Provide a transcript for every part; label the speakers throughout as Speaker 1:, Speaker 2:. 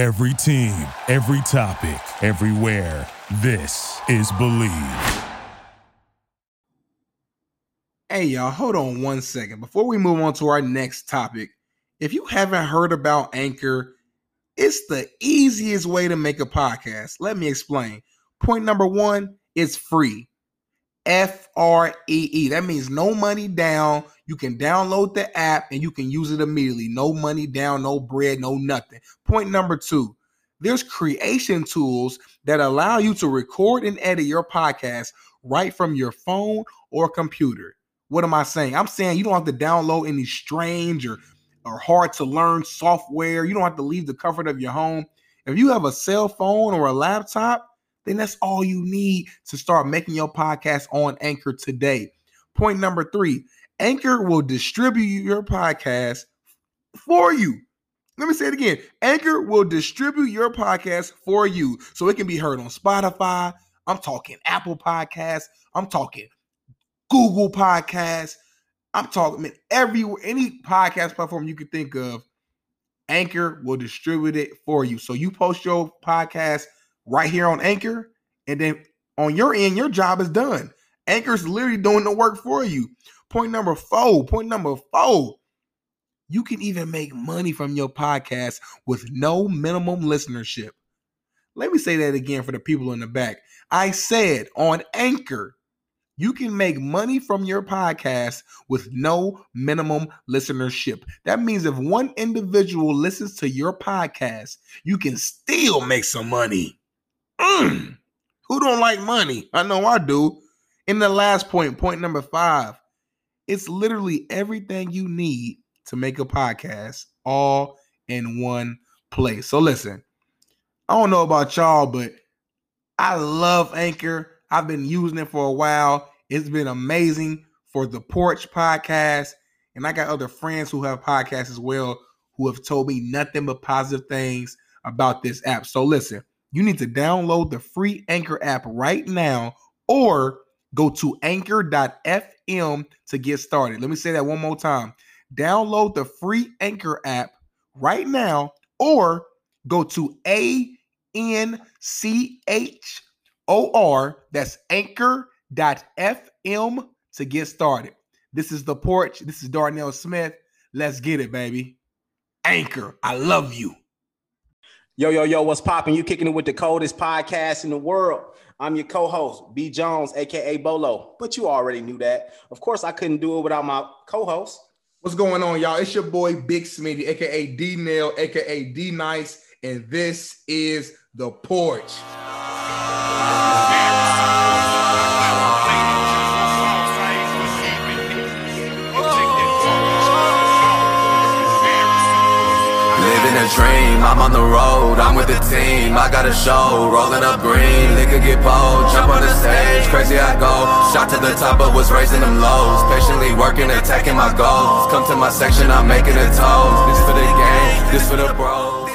Speaker 1: Every team, every topic, everywhere. This is Bleav.
Speaker 2: Hey, y'all, hold on one second. Before we move on to our next topic, if you haven't heard about Anchor, it's the easiest way to make a podcast. Let me explain. Point number one it's free. F R E E. That means no money down. You can download the app and you can use it immediately. No money down, no bread, no nothing. Point number two there's creation tools that allow you to record and edit your podcast right from your phone or computer. What am I saying? I'm saying you don't have to download any strange or, or hard to learn software. You don't have to leave the comfort of your home. If you have a cell phone or a laptop, then that's all you need to start making your podcast on Anchor today. Point number three Anchor will distribute your podcast for you. Let me say it again. Anchor will distribute your podcast for you so it can be heard on Spotify. I'm talking Apple Podcasts. I'm talking Google Podcasts. I'm talking everywhere, any podcast platform you can think of. Anchor will distribute it for you. So you post your podcast right here on Anchor, and then on your end, your job is done. Anchor's literally doing the work for you. Point number four. Point number four. You can even make money from your podcast with no minimum listenership. Let me say that again for the people in the back. I said on Anchor, you can make money from your podcast with no minimum listenership. That means if one individual listens to your podcast, you can still make some money. Mm. Who don't like money? I know I do. In the last point, point number five, it's literally everything you need to make a podcast all in one place. So listen, I don't know about y'all, but I love Anchor. I've been using it for a while. It's been amazing for the Porch podcast. And I got other friends who have podcasts as well who have told me nothing but positive things about this app. So listen, you need to download the free Anchor app right now or go to anchor.fm to get started. Let me say that one more time. Download the free Anchor app right now or go to A N C H O R, that's anchor.fm to get started. This is the porch. This is Darnell Smith. Let's get it, baby. Anchor, I love you.
Speaker 3: Yo, yo, yo, what's popping? You kicking it with the coldest podcast in the world. I'm your co-host, B Jones, aka Bolo. But you already knew that. Of course, I couldn't do it without my co-host.
Speaker 2: What's going on, y'all? It's your boy Big Smitty, aka D Nail, aka D Nice, and this is the porch.
Speaker 4: Dream, I'm on the road, I'm with the team, I got a show, rolling up green, nigga get bold, jump on the stage, crazy I go, shot to the top but was raising them lows, patiently working, attacking my goals, come to my section, I'm making a toes, this for the game, this for the bros.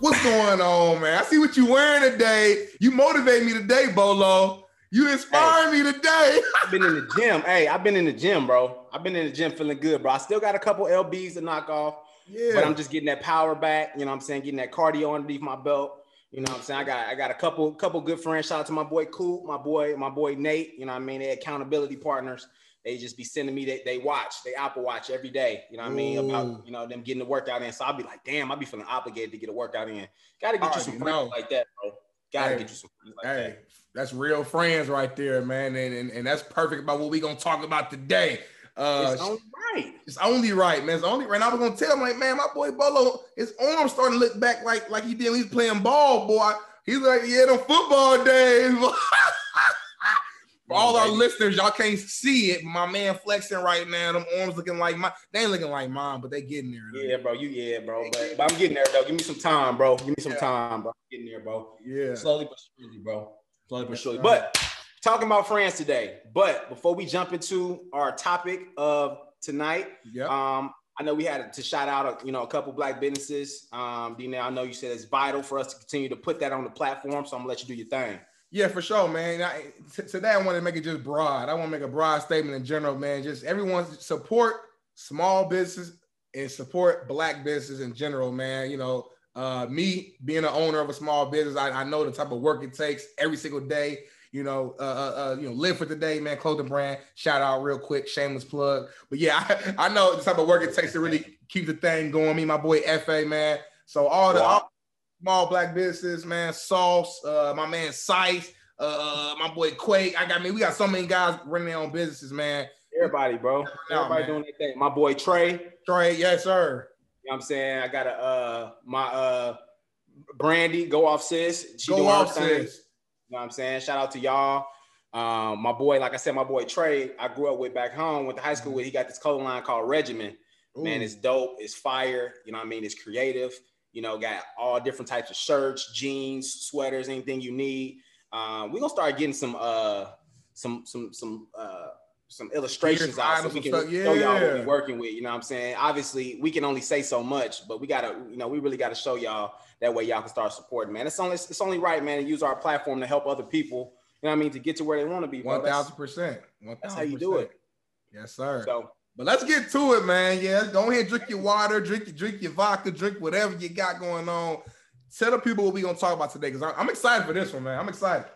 Speaker 2: What's going on, man? I see what you wearing today. You motivate me today, Bolo. You inspire me today.
Speaker 3: I've been in the gym. Hey, I've been in the gym, bro. I've been in the gym feeling good, bro. I still got a couple LBs to knock off.
Speaker 2: Yeah.
Speaker 3: But I'm just getting that power back. You know what I'm saying? Getting that cardio underneath my belt. You know what I'm saying? I got I got a couple couple good friends. Shout out to my boy Coop, my boy, my boy Nate. You know what I mean? They accountability partners. They just be sending me they, they watch, they Apple watch every day. You know what I mean?
Speaker 2: Ooh.
Speaker 3: About you know them getting the workout in. So I'll be like, damn, I'll be feeling obligated to get a workout in. Gotta get you some friends
Speaker 2: know.
Speaker 3: like that, bro. Gotta
Speaker 2: Hey,
Speaker 3: get you some friends like
Speaker 2: Hey,
Speaker 3: that.
Speaker 2: that's real friends right there, man. And, and, and that's perfect about what we're gonna talk about today. Uh
Speaker 3: It's only right.
Speaker 2: It's only right, man. It's only right. And I was gonna tell him, like, man, my boy Bolo, his arm starting to look back like like he did when he was playing ball, boy. He's like, yeah, them football days. For all our listeners, y'all can't see it. My man flexing right now. Them arms looking like mine. They ain't looking like mine, but they getting there. though.
Speaker 3: Yeah, bro. You yeah, bro. But, but I'm getting there though. Give me some time, bro. Give me some
Speaker 2: Yeah.
Speaker 3: time, bro. getting there, bro.
Speaker 2: Yeah.
Speaker 3: Slowly but surely, bro. Slowly but surely. But talking about France today. But before we jump into our topic of tonight,
Speaker 2: Yeah.
Speaker 3: um, I know we had to shout out, you know, a couple black businesses. Um, D now I know you said it's vital for us to continue to put that on the platform. So I'm gonna let you do your thing.
Speaker 2: Yeah, for sure, man. I, t- today I want to make it just broad. I want to make a broad statement in general, man. Just everyone support small business and support black business in general, man. You know, uh, Uh, me being an owner of a small business, I, I know the type of work it takes every single day. You know, uh, uh, uh, you know, live for today, man. Clothing brand. Shout out real quick, shameless plug. But yeah, I, I know the type of work it takes to really keep the thing going. Me, my boy Fa, man. So all the all small black businesses, man. Sauce, uh, my man Sice, uh, my boy Quake. I got I me. Mean, we got so many guys running their own businesses, man.
Speaker 3: Everybody, bro. Everybody doing their thing. My boy Trey.
Speaker 2: Trey, yes, sir.
Speaker 3: You know what I'm saying? I got a uh my uh Brandy, go off sis.
Speaker 2: She go off sis. You
Speaker 3: know what I'm saying? Shout out to y'all. Um, my boy, like I said, my boy Trey, I grew up with back home, went to high school with. He got this color line called Regimen. Ooh. Man, it's dope, it's fire, you know what I mean? It's creative, you know, got all different types of shirts, jeans, sweaters, anything you need. Um, we're gonna start getting some uh some some some uh some illustrations out so we can yeah. show y'all what we're working with. You know what I'm saying? Obviously, we can only say so much, but we gotta, you know, we really gotta show y'all that way y'all can start supporting, man. It's only it's only right, man, to use our platform to help other people, you know what I mean, to get to where they want to be.
Speaker 2: One thousand percent.
Speaker 3: That's how you do it.
Speaker 2: Yes, sir. So but let's get to it, man. Yeah, go ahead, drink your water, drink your drink your vodka, drink whatever you got going on. Tell the people what we're gonna talk about today, because I'm excited for this one, man. I'm excited.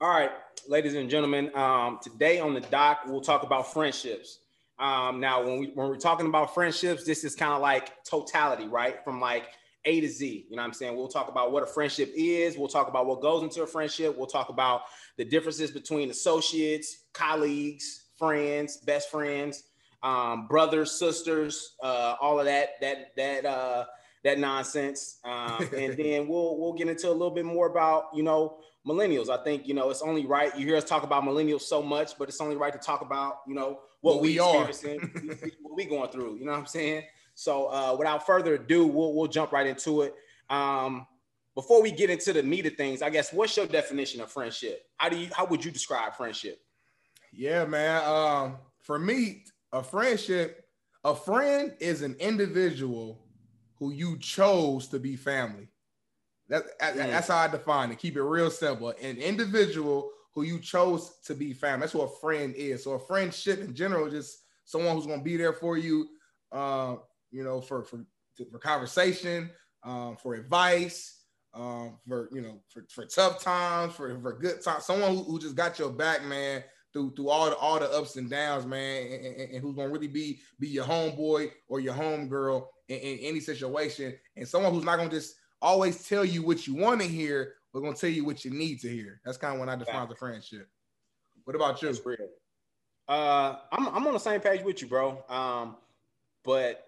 Speaker 3: All right, ladies and gentlemen, um, today on the doc, we'll talk about friendships. Um, now, when we when we're talking about friendships, this is kind of like totality, right? From like A to Z. You know what I'm saying? We'll talk about what a friendship is. We'll talk about what goes into a friendship. We'll talk about the differences between associates, colleagues, friends, best friends, um, brothers, sisters, uh, all of that, that, that, uh, that nonsense. Um, and then we'll, we'll get into a little bit more about, you know, millennials. I think you know it's only right. You hear us talk about millennials so much, but it's only right to talk about you know what, what we, we are, what we going through. You know what I'm saying? So uh, without further ado, we'll we'll jump right into it. Um, before we get into the meat of things, I guess what's your definition of friendship? How do you how would you describe friendship?
Speaker 2: Yeah, man. Um, for me, a friendship, a friend is an individual who you chose to be family. That, mm. That's how I define it. Keep it real simple. An individual who you chose to be family. That's what a friend is. So a friendship in general, just someone who's going to be there for you, uh, you know, for for for conversation, um, for advice, um, for you know, for, for tough times, for for good times. Someone who, who just got your back, man, through through all the all the ups and downs, man, and, and, and who's gonna really be be your homeboy or your homegirl in, in any situation, and someone who's not gonna just always tell you what you want to hear. We're gonna tell you what you need to hear. That's kind of when I define the friendship. What about you?
Speaker 3: Uh, I'm I'm on the same page with you, bro. Um, but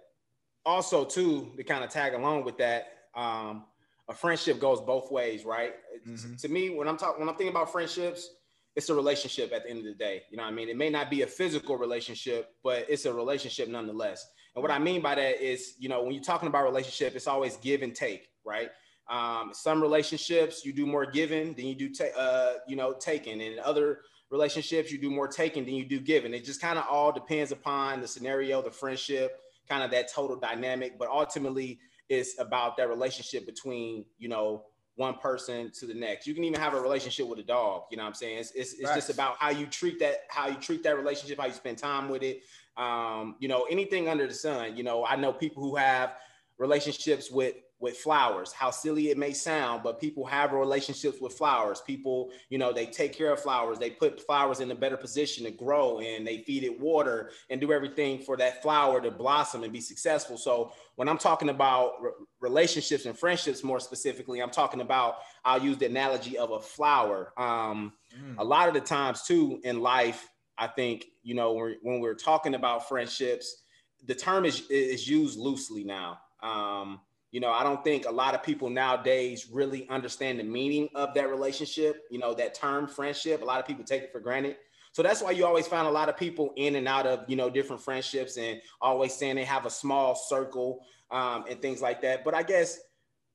Speaker 3: also too to kind of tag along with that, um, a friendship goes both ways, right? Mm-hmm. To me, when I'm talking when I'm thinking about friendships, it's a relationship at the end of the day. You know what I mean? It may not be a physical relationship, but it's a relationship nonetheless. And what I mean by that is, you know, when you're talking about relationship, it's always give and take, right? Um, some relationships you do more giving than you do, ta- uh, you know, taking. And other relationships you do more taking than you do giving. It just kind of all depends upon the scenario, the friendship, kind of that total dynamic. But ultimately, it's about that relationship between, you know, one person to the next. You can even have a relationship with a dog. You know what I'm saying? It's, it's, it's just about how you treat that, how you treat that relationship, how you spend time with it, um, you know, anything under the sun. You know, I know people who have relationships with with flowers. How silly it may sound but people have relationships with flowers. People you know they take care of flowers. They put flowers in a better position to grow and they feed it water and do everything for that flower to blossom and be successful. So when i'm talking about re- relationships and friendships more specifically i'm talking about i'll use the analogy of a flower. Um, mm. a lot of the times too in life I think you know when, when we're talking about friendships, the term is is used loosely now. Um, you know, I don't think a lot of people nowadays really understand the meaning of that relationship. You know, that term friendship. A lot of people take it for granted. So that's why you always find a lot of people in and out of you know different friendships and always saying they have a small circle um, and things like that. But I guess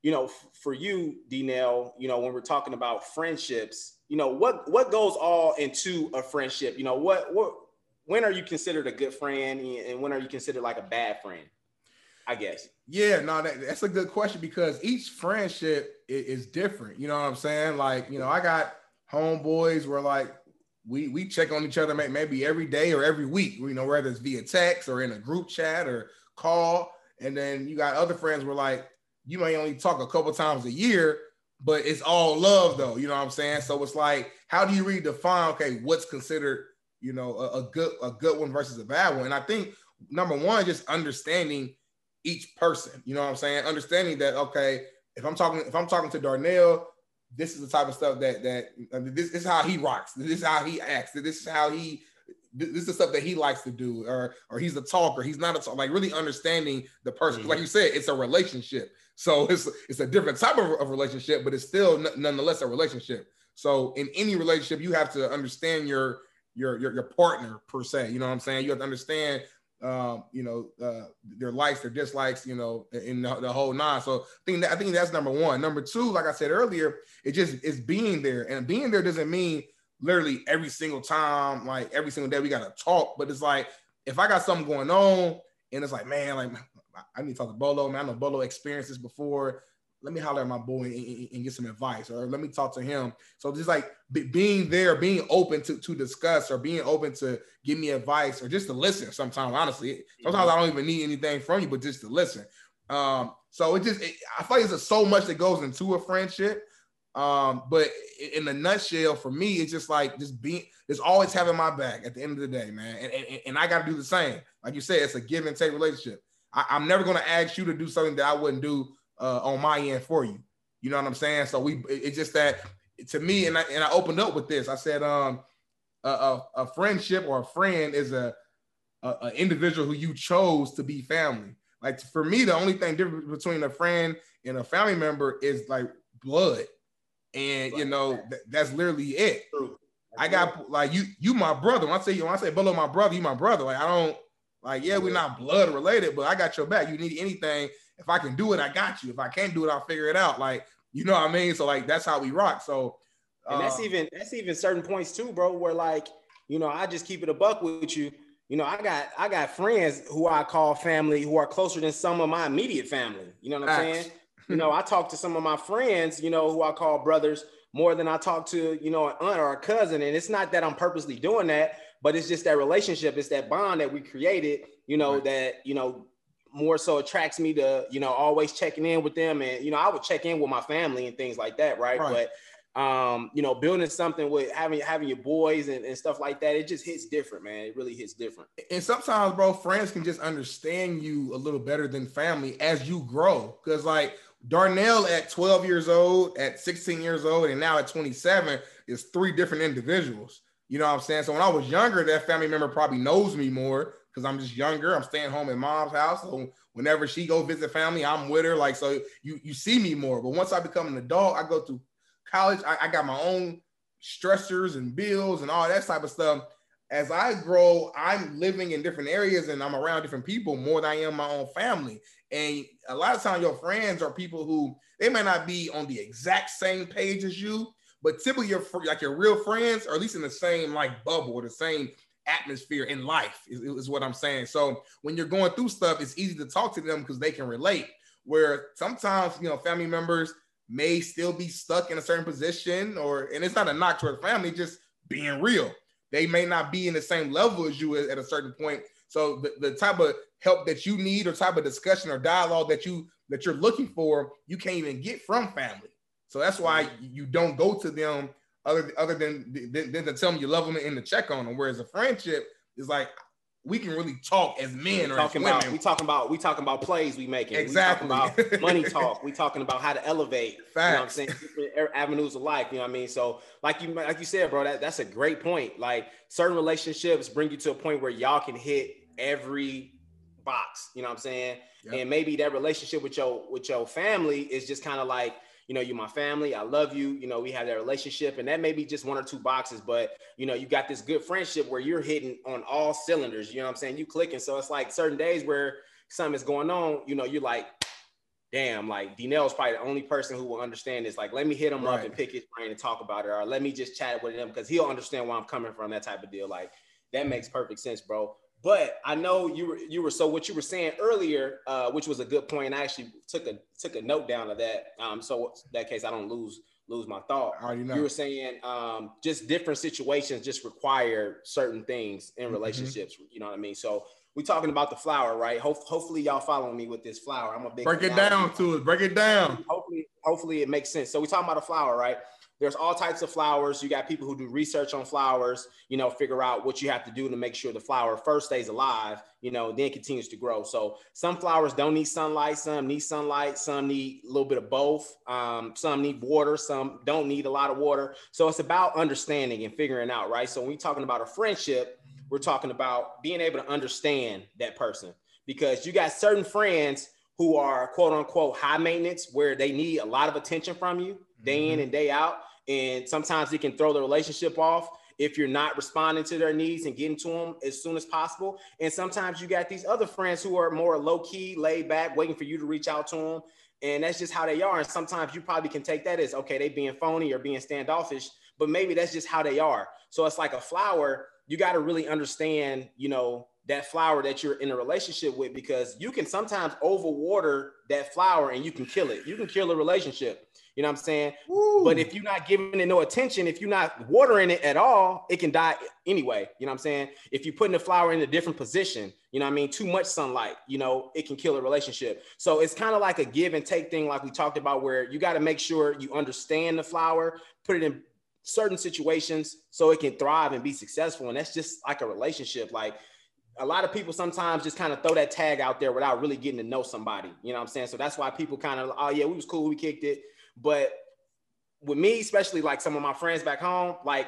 Speaker 3: you know, f- for you, D. you know, when we're talking about friendships, you know what what goes all into a friendship you know what what when are you considered a good friend and when are you considered like a bad friend i guess
Speaker 2: yeah no that, that's a good question because each friendship is, is, different you know what i'm saying like you know i got homeboys where like we we check on each other maybe every day or every week you know whether it's via text or in a group chat or call and then you got other friends where like you may only talk a couple times a year, but it's all love though. You know what I'm saying? So it's like, how do you really define okay, what's considered you know a, a good a good one versus a bad one? And I think number one, just understanding each person. You know what I'm saying? Understanding that okay, if I'm talking if I'm talking to Darnell, this is the type of stuff that that mean, this, is how he rocks. This is how he acts. This is how he this is the stuff that he likes to do, or or he's a talker. He's not a talker. Like really understanding the person. Mm-hmm. Like you said, it's a relationship. So it's it's a different type of, of relationship, but it's still n- nonetheless a relationship. So in any relationship, you have to understand your your your, your partner per se. You know what I'm saying? You have to understand um, you know, uh, their likes, their dislikes, you know, in the, the, whole nine. So I think that I think that's number one. Number two, like I said earlier, it just is being there, and being there doesn't mean literally every single time, like every single day, we gotta talk. But it's like if I got something going on, and it's like, man, like I need to talk to Bolo. Man, I know Bolo experienced this before let me holler at my boy and, and, get some advice or let me talk to him. So just like being there being open to, to discuss or being open to give me advice or just to listen sometimes honestly. Sometimes i don't even need anything from you but just to listen. Um, so it just it, i feel like there's so much that goes into a friendship. Um, but in a nutshell for me it's just like just being it's always having my back at the end of the day man. And, and, and i got to do the same. Like you said it's a give and take relationship. I, i'm never going to ask you to do something that i wouldn't do uh, on my end for you. You know what I'm saying? So we it's just that to me, and I and I opened up with this. I said, um, a, a, a friendship or a friend is a, a, a individual who you chose to be family. Like for me, the only thing different between a friend and a family member is like blood, and you know th- that's literally it. I got like you, you my brother. When I say you, when I say Bolo my brother, you my brother. Like I don't like yeah, we're not blood related, but I got your back. You need anything, if I can do it, I got you. If I can't do it, I'll figure it out. Like, you know what I mean? So like that's how we rock. So
Speaker 3: uh, and that's uh, even that's even certain points too, bro, where like, you know, I just keep it a buck with you. You know, I got I got friends who I call family who are closer than some of my immediate family. You know what I'm saying? you know, I talk to some of my friends, you know, who I call brothers more than I talk to, you know, an aunt or a cousin. And it's not that I'm purposely doing that, but it's just that relationship, it's that bond that we created, you know, right. that, you know, more so attracts me to you know always checking in with them. And you know I would check in with my family and things like that right, right. but um you know building something with having having your boys and, and stuff like that it just hits different man. It really hits different.
Speaker 2: And sometimes bro friends can just understand you a little better than family as you grow. Because like Darnell at 12 years old at 16 years old and now at 27 is three different individuals. You know what I'm saying? So when I was younger that family member probably knows me more because I'm just younger. I'm staying home in mom's house. So whenever she go visit family, I'm with her. Like so, you you see me more. But once I become an adult, I go to college. I, I got my own stressors and bills and all that type of stuff. As I grow, I'm living in different areas and I'm around different people more than I am my own family. And a lot of times, your friends are people who they may not be on the exact same page as you, but typically your like your real friends, or at least in the same like bubble or the same atmosphere in life is, is what I'm saying. So when you're going through stuff, it's easy to talk to them because they can relate. Where sometimes you know family members may still be stuck in a certain position, or and it's not a knock toward family, just being real. They may not be in the same level as you at a certain point. So the, the type of help that you need or type of discussion or dialogue that you that you're looking for, you can't even get from family. So that's why mm-hmm. you don't go to them other other than, than, than to tell them you love them and to check on them. Whereas a friendship is like we can really talk as men or
Speaker 3: talking
Speaker 2: as
Speaker 3: about we talking about we talking about plays we making.
Speaker 2: Exactly
Speaker 3: we talking about money talk. We talking about how to elevate. Facts. you know what I'm saying? Different er, avenues of life you know what I mean? So like you like you said bro that, that's a great point. Like certain relationships bring you to a point where y'all can hit every box you know what I'm saying? Yep. and maybe that relationship with your with your family is just kind of like you know, you're my family. I love you. You know, we have that relationship, and that may be just one or two boxes, but you know, you got this good friendship where you're hitting on all cylinders. You know what I'm saying? You clicking. So it's like certain days where something is going on. You know, you're like, damn, like Dnell's probably the only person who will understand this. Like, let me hit him right. up and pick his brain and talk about it, or let me just chat with him because he'll understand where I'm coming from. That type of deal. Like, that makes perfect sense, bro. But I know you were you were so what you were saying earlier, uh, which was a good point. I actually took a took a note down of that. Um, so that case I don't lose lose my thought.
Speaker 2: You, know.
Speaker 3: you were saying um, just different situations just require certain things in mm-hmm. relationships. Mm-hmm. You know what I mean? So we talking about the flower, right? Ho- hopefully y'all following me with this flower. I'm a big
Speaker 2: break it down to it. Break it down.
Speaker 3: Hopefully, hopefully it makes sense. So we talking about a flower, right? There's all types of flowers. You got people who do research on flowers, you know, figure out what you have to do to make sure the flower first stays alive, you know, then continues to grow. So some flowers don't need sunlight, some need sunlight, some need a little bit of both. Um, some need water, some don't need a lot of water. So it's about understanding and figuring out, right? So when we're talking about a friendship, we're talking about being able to understand that person because you got certain friends who are quote unquote high maintenance where they need a lot of attention from you day in mm-hmm. and day out and sometimes it can throw the relationship off if you're not responding to their needs and getting to them as soon as possible. And sometimes you got these other friends who are more low key, laid back, waiting for you to reach out to them. And that's just how they are. And sometimes you probably can take that as okay, they being phony or being standoffish, but maybe that's just how they are. So it's like a flower. You got to really understand, you know, that flower that you're in a relationship with because you can sometimes overwater that flower and you can kill it. You can kill a relationship. You know what I'm saying? Woo. But if you're not giving it no attention, if you're not watering it at all, it can die anyway. You know what I'm saying? If you're putting the flower in a different position, you know what I mean? Too much sunlight, you know, it can kill a relationship. So it's kind of like a give and take thing, like we talked about, where you got to make sure you understand the flower, put it in certain situations so it can thrive and be successful. And that's just like a relationship. Like a lot of people sometimes just kind of throw that tag out there without really getting to know somebody. You know what I'm saying? So that's why people kind of, oh yeah, we was cool, we kicked it. But with me, especially like some of my friends back home, like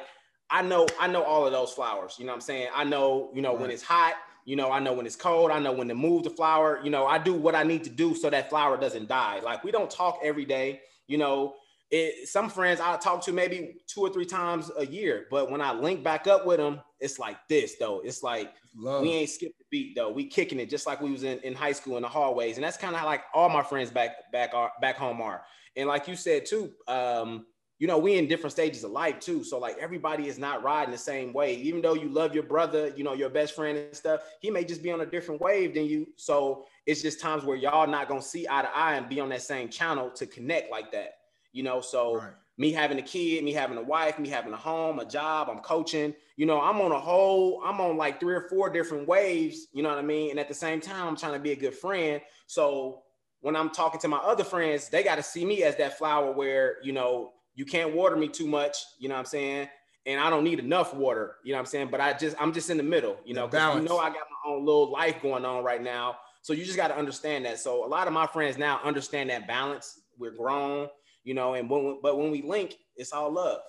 Speaker 3: I know, I know all of those flowers. You know what I'm saying? I know, you know, right. when it's hot, you know, I know when it's cold, I know when to move the flower, you know, I do what I need to do so that flower doesn't die. Like we don't talk every day, you know. It, some friends I talk to maybe two or three times a year, but when I link back up with them, it's like this though. It's like Love. we ain't skipped the beat though. We kicking it just like we was in, in high school in the hallways, and that's kind of like all my friends back back are back home are. And like you said too, um, you know, we in different stages of life too. So like everybody is not riding the same way. Even though you love your brother, you know, your best friend and stuff, he may just be on a different wave than you. So it's just times where y'all not gonna see eye to eye and be on that same channel to connect like that. You know, so right. me having a kid, me having a wife, me having a home, a job, I'm coaching, you know, I'm on a whole, I'm on like three or four different waves, you know what I mean? And at the same time, I'm trying to be a good friend. So when I'm talking to my other friends, they got to see me as that flower where, you know, you can't water me too much, you know what I'm saying? And I don't need enough water, you know what I'm saying? But I just, I'm just in the middle, you know, because you know, I got my own little life going on right now. So you just got to understand that. So a lot of my friends now understand that balance. We're grown, you know, and when, but when we link, it's all love.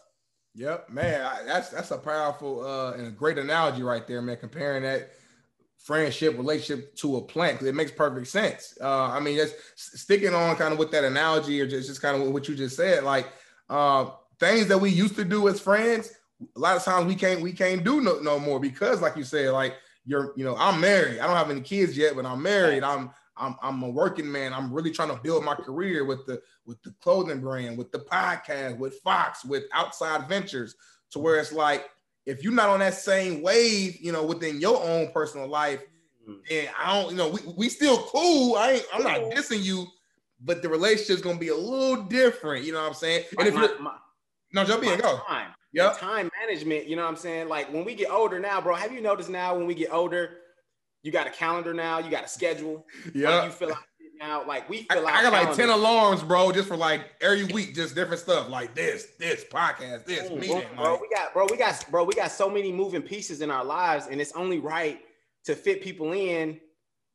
Speaker 2: Yep, man, that's that's a powerful uh, and a great analogy right there, man. Comparing that friendship relationship to a plant because it makes perfect sense. Uh, I mean, just sticking on kind of with that analogy or just, just kind of what you just said, like uh, things that we used to do as friends, a lot of times we can't we can't do no, no more because, like you said, like you're you know I'm married. I don't have any kids yet, but I'm married. I'm I'm I'm a working man. I'm really trying to build my career with the with the clothing brand, with the podcast, with Fox, with outside ventures, to where it's like if you're not on that same wave, you know, within your own personal life, mm. and I don't, you know, we, we still cool. I ain't, I'm not dissing you, but the relationship's gonna be a little different. You know what I'm saying? And if you're no, jump in, go.
Speaker 3: Time, yep. time management. You know what I'm saying? Like when we get older now, bro. Have you noticed now when we get older, you got a calendar now, you got a schedule. Yeah, you feel like now. Like we feel
Speaker 2: I, I got like 10 alarms, bro, just for like every week, just different stuff like this, this podcast, this Ooh, meeting.
Speaker 3: Bro,
Speaker 2: like.
Speaker 3: we got, bro, we got, bro, we got so many moving pieces in our lives, and it's only right to fit people in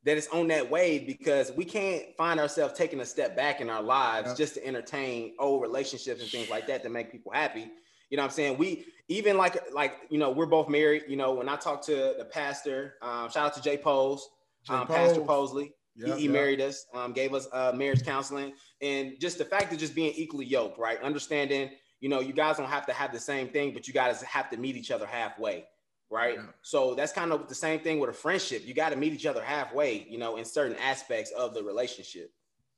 Speaker 3: that it's on that wave because we can't find ourselves taking a step back in our lives yeah. just to entertain old relationships and things like that to make people happy. You know what I'm saying? We even like like you know we're both married. You know when I talk to the pastor, um, shout out to Jay Pose, um, Pastor Posley. Yep, he, he yep. married us, um, gave us uh, marriage counseling, and just the fact of just being equally yoked, right? Understanding, you know, you guys don't have to have the same thing, but you guys have to meet each other halfway, right? Yeah. So that's kind of the same thing with a friendship. You got to meet each other halfway, you know, in certain aspects of the relationship.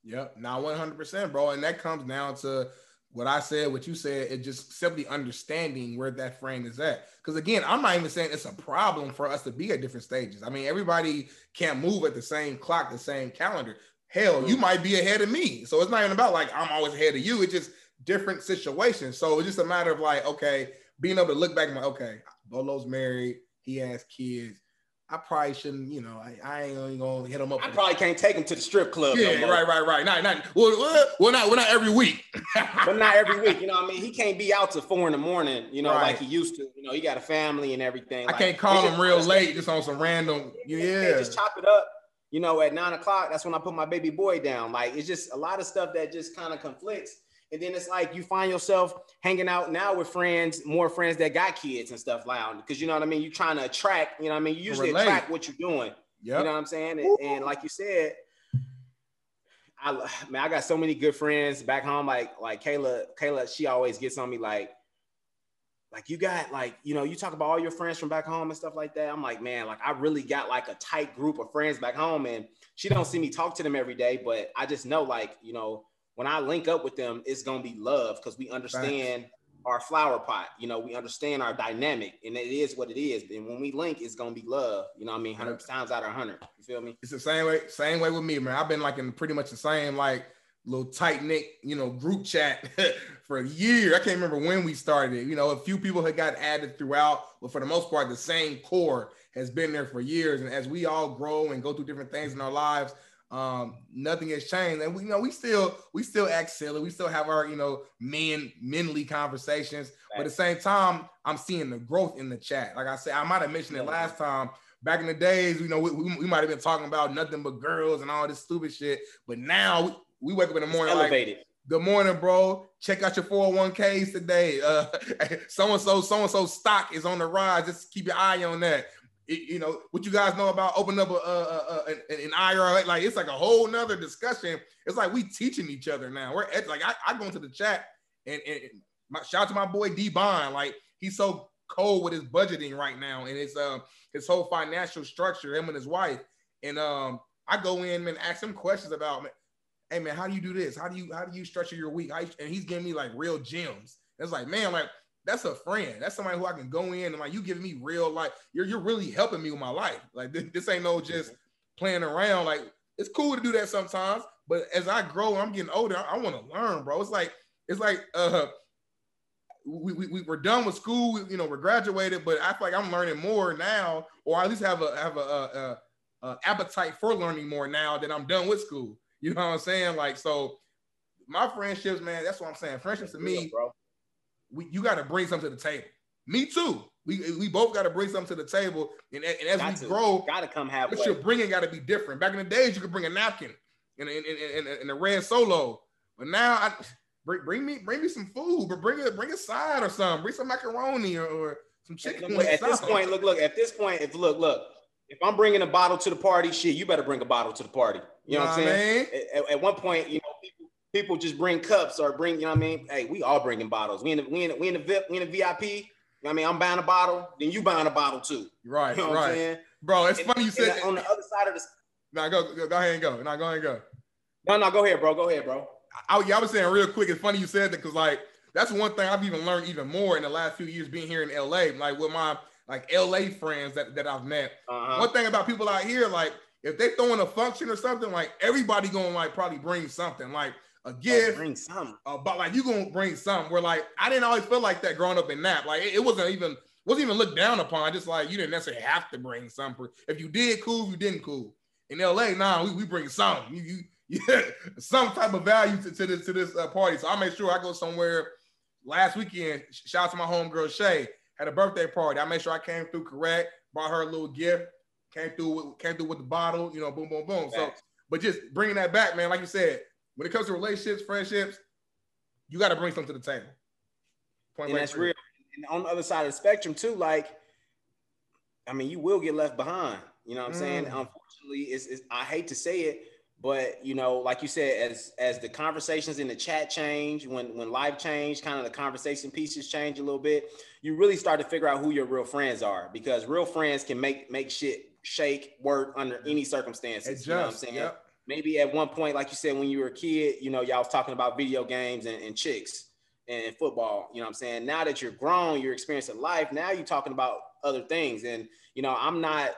Speaker 2: Yep, now 100%, bro, and that comes down to what I said, what you said, it just simply understanding where that frame is at. Because again, I'm not even saying it's a problem for us to be at different stages. I mean, everybody can't move at the same clock, the same calendar. Hell, you mm. might be ahead of me. So it's not even about like I'm always ahead of you. It's just different situations. So it's just a matter of like, okay, being able to look back and like, okay, Bolo's married, he has kids. I probably shouldn't, you know, I, I ain't gonna hit him up.
Speaker 3: I probably can't take him to the strip club.
Speaker 2: Yeah,
Speaker 3: no
Speaker 2: right, right, right. Not, not well, well, not, well, not every week.
Speaker 3: but not every week. You know, what I mean, he can't be out till four in the morning. You know,
Speaker 2: Right.
Speaker 3: like he used to. You know, he got a family and everything.
Speaker 2: I
Speaker 3: Like,
Speaker 2: can't call him
Speaker 3: just-
Speaker 2: real late, just on some random.
Speaker 3: Yeah,
Speaker 2: Yeah,
Speaker 3: just chop it up. You know, at nine o'clock, that's when I put my baby boy down. Like it's just a lot of stuff that just kind of conflicts. And then it's like you find yourself hanging out now with friends, more friends that got kids and stuff loud. Because you know what I mean? You're trying to attract, you know what I mean? You usually
Speaker 2: relate.
Speaker 3: attract what you're doing.
Speaker 2: yep.
Speaker 3: You know what I'm saying? And, and like you said, I man, I got so many good friends back home. Like like Kayla, Kayla, she always gets on me like, like you got like you know you talk about all your friends from back home and stuff like that. I'm like man, like I really got like a tight group of friends back home, and she don't see me talk to them every day, but I just know like you know when I link up with them, it's gonna be love because we understand. Our flower pot, you know, we understand our dynamic, and it is what it is. And when we link, it's gonna be love. You know, what I mean, hundred times out of hundred. You feel me?
Speaker 2: It's the same way, same way with me, man. I've been like in pretty much the same like little tight knit, you know, group chat for a year. I can't remember when we started it. You know, a few people had got added throughout, but for the most part, the same core has been there for years. And as we all grow and go through different things in our lives, um, nothing has changed. And we you know we still we still act silly. We still have our you know men menly conversations. But at the same time, I'm seeing the growth in the chat. Like I said, I might have mentioned it last time. Back in the days, you know, we, we, we might have been talking about nothing but girls and all this stupid shit. But now we, we wake up in the morning like, Good morning, bro. Check out your 401ks today. Uh, so and so, so and so stock is on the rise. Just keep your eye on that. You know what you guys know about opening up a, a, a, an IRA? Like it's like a whole nother discussion. It's like we teaching each other now. We're like I, I go into the chat and, and my, shout out to my boy D Bond. Like he's so cold with his budgeting right now and his um his whole financial structure. Him and his wife. And um I go in and ask him questions about hey man, how do you do this? How do you how do you structure your week? You- and he's giving me like real gems. It's like, man, like that's a friend. That's somebody who I can go in and like you giving me real life. You're you're really helping me with my life. Like this, this ain't no just playing around. Like it's cool to do that sometimes, but as I grow, I'm getting older. I, want to learn, bro. It's like it's like uh we, we, we we're done with school, we- you know, we're graduated, but I feel like I'm learning more now, or at least have a have a, a, a, a appetite for learning more now that I'm done with school. You know what I'm saying? Like so, my friendships, man. That's what I'm saying. Friendships to me,
Speaker 3: bro.
Speaker 2: We, you got to bring something to the table. Me too. We we both got to bring something to the table, and, and as
Speaker 3: Got
Speaker 2: we
Speaker 3: to.
Speaker 2: grow,
Speaker 3: Gotta come halfway.
Speaker 2: what you're bringing got to be different. Back in the days, you could bring a napkin and in, in, in a red solo, but now I bring, bring me bring me some food, but bring a bring a side or something. Bring some macaroni or, or some chicken.
Speaker 3: Look, at this point, look, look. At this point, if look, look. If I'm bringing a bottle to the party, shit, you better bring a bottle to the party. You know what I'm saying? At, at one point, you know, people people just bring cups or bring, you know what I mean? Hey, we all bringing bottles. We in the we in the, we in the VIP, we in the VIP. You know what I mean? I'm buying a bottle, then you buying a bottle too.
Speaker 2: Right,
Speaker 3: You know what I'm
Speaker 2: right, bro. It's
Speaker 3: And-
Speaker 2: funny you said.
Speaker 3: on the other side of the
Speaker 2: Nah, go, go go ahead and go. Nah, go ahead and go.
Speaker 3: no, no, go ahead, bro. Go ahead, bro.
Speaker 2: I, I was saying real quick. It's funny you said that because like that's one thing I've even learned even more in the last few years being here in LA. Like with my like LA friends that, that I've met.
Speaker 3: Uh-huh.
Speaker 2: One thing about people out here, like if they throwing a function or something, like everybody gonna like probably bring something like a gift.
Speaker 3: Bring some.
Speaker 2: uh, but like you gonna bring something. Where like I didn't always feel like that growing up in Nap. Like it, it wasn't even wasn't even looked down upon. Just like you didn't necessarily have to bring something. If you did, cool. If you didn't, cool. In LA, nah, we, we bring something. You, you yeah, some type of value to, to this to this uh, party. So I made sure I go somewhere. Last weekend, shout out to my homegirl Shay. Had a birthday party. I made sure I came through correct. Brought her a little gift. Came through with, came through with the bottle. You know, boom, boom, boom. So, but just bringing that back, man. Like you said, when it comes to relationships, friendships, you got to bring something to the table. Point
Speaker 3: and that's real. And on the other side of the spectrum too, like, I mean, you will get left behind. You know what I'm saying?
Speaker 2: Mm.
Speaker 3: Unfortunately, it's, it's I hate to say it, but you know, like you said, as as the conversations in the chat change, when when life change, kind of the conversation pieces change a little bit, you really start to figure out who your real friends are because real friends can make make shit shake, work under any circumstances. You know what I'm saying?
Speaker 2: Yep.
Speaker 3: Maybe at one point, like you said, when you were a kid, you know, y'all was talking about video games and, and chicks and football. You know what I'm saying? Now that you're grown, you're experiencing life. Now you're talking about other things. And you know, I'm not,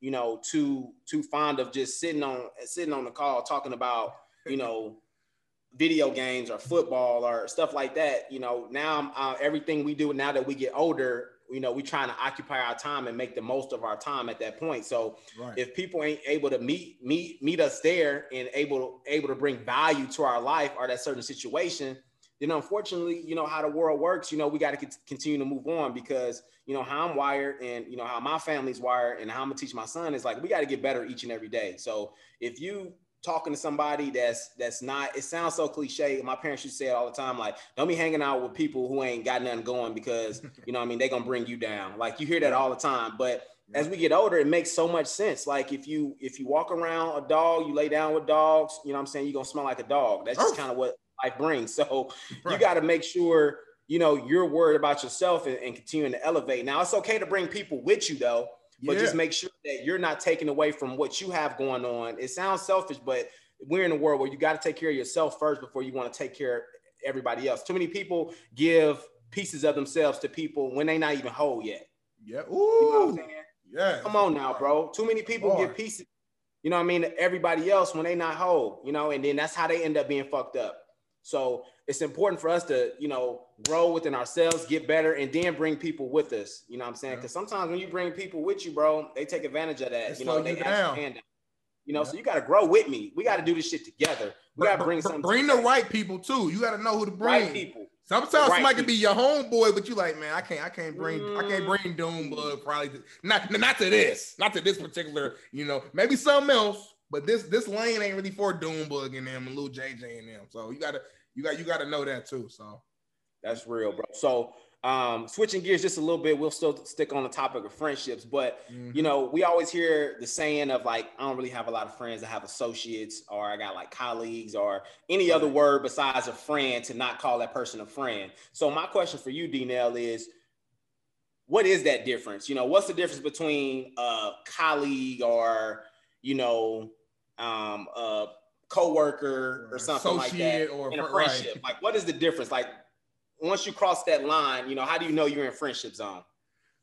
Speaker 3: you know, too too fond of just sitting on sitting on the call talking about, you know, video games or football or stuff like that. You know, now uh, everything we do now that we get older, you know we're trying to occupy our time and make the most of our time at that point so
Speaker 2: Right.
Speaker 3: if people ain't able to meet meet meet us there and able able to bring value to our life or that certain situation then unfortunately you know how the world works you know we got to continue to move on because you know how i'm wired and you know how my family's wired and how i'm gonna teach my son is like we got to get better each and every day so if you talking to somebody that's that's not it sounds so cliche. My parents used to say it all the time like don't be hanging out with people who ain't got nothing going because you know what i mean they gonna bring you down. Like you hear that all the time but as we get older it makes so much sense. Like if you if you walk around a dog you lay down with dogs you know what i'm saying you're gonna smell like a dog. That's just kind of what life brings. So you got to make sure you know you're worried about yourself and, and continuing to elevate. Now it's okay to bring people with you though but just make sure that you're not taking away from what you have going on. It sounds selfish, but we're in a world where you got to take care of yourself first before you want to take care of everybody else. Too many people give pieces of themselves to people when they not even whole yet.
Speaker 2: Yeah.
Speaker 3: You know what I'm
Speaker 2: Ooh. Yeah.
Speaker 3: Come on now, bro. Too many people give pieces, you know what I mean, everybody else when they not whole, you know, and then that's how they end up being fucked up. So it's important for us to, you know, grow within ourselves, get better, and then bring people with us. You know what I'm saying?
Speaker 2: Yeah.
Speaker 3: Because sometimes when you bring people with you, bro, they take advantage of that.
Speaker 2: They
Speaker 3: you know, they
Speaker 2: you down.
Speaker 3: You know,
Speaker 2: Yeah.
Speaker 3: so you got to grow with me. We got to do this shit together. We got to bring some.
Speaker 2: bring the right people too. You got to know who to bring.
Speaker 3: right people.
Speaker 2: Sometimes
Speaker 3: right
Speaker 2: somebody can be your homeboy, but you like, man, I can't, I can't bring, I can't
Speaker 3: Mm.
Speaker 2: bring Doombug probably to, not, not to this, not to this particular, you know, maybe something else, but this this lane ain't really for Doombug and them and Lil JJ and them. So you gotta, you got, you gotta know that too. So
Speaker 3: That's real, bro. So, um, switching gears just a little bit, we'll still stick on the topic of friendships, but
Speaker 2: mhm.
Speaker 3: you know, we always hear the saying of like, I don't really have a lot of friends. I have associates, or I got like colleagues, or any other word besides a friend to not call that person a friend. So, my question for you, D is what is that difference? You know, what's the difference between a colleague or you know, um, a coworker or
Speaker 2: Or
Speaker 3: something like that,
Speaker 2: or
Speaker 3: in a
Speaker 2: fr- right.
Speaker 3: friendship? Like, what is the difference? Like, once you cross that line, you know, how do you know you're in friendship zone?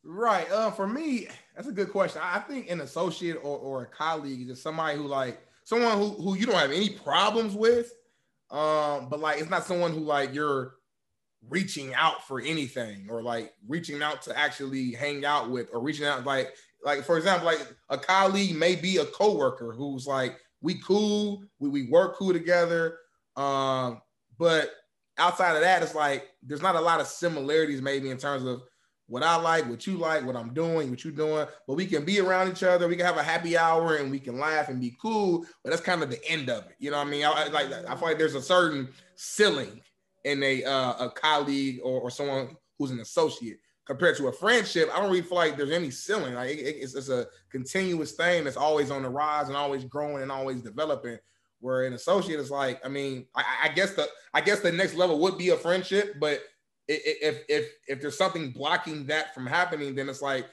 Speaker 2: Right. Uh, for me, that's a good question. I think an associate or, or a colleague is just somebody who like someone who, who you don't have any problems with. Um, but like it's not someone who like you're reaching out for anything or like reaching out to actually hang out with or reaching out like like for example, like a colleague may be a coworker who's like we cool, we, we work cool together. Um, but outside of that, it's like there's not a lot of similarities maybe in terms of what I like, what you like, what I'm doing, what you're doing. But we can be around each other. We can have a happy hour and we can laugh and be cool. But that's kind of the end of it. You know what I mean? I, I like I feel like there's a certain ceiling in a uh, a colleague or, or someone who's an associate compared to a friendship. I don't really feel like there's any ceiling. Like it- it's, it's a continuous thing that's always on the rise and always growing and always developing. Where an associate is like, I mean, I, I guess the I guess the next level would be a friendship, but if if if there's something blocking that from happening, then it's like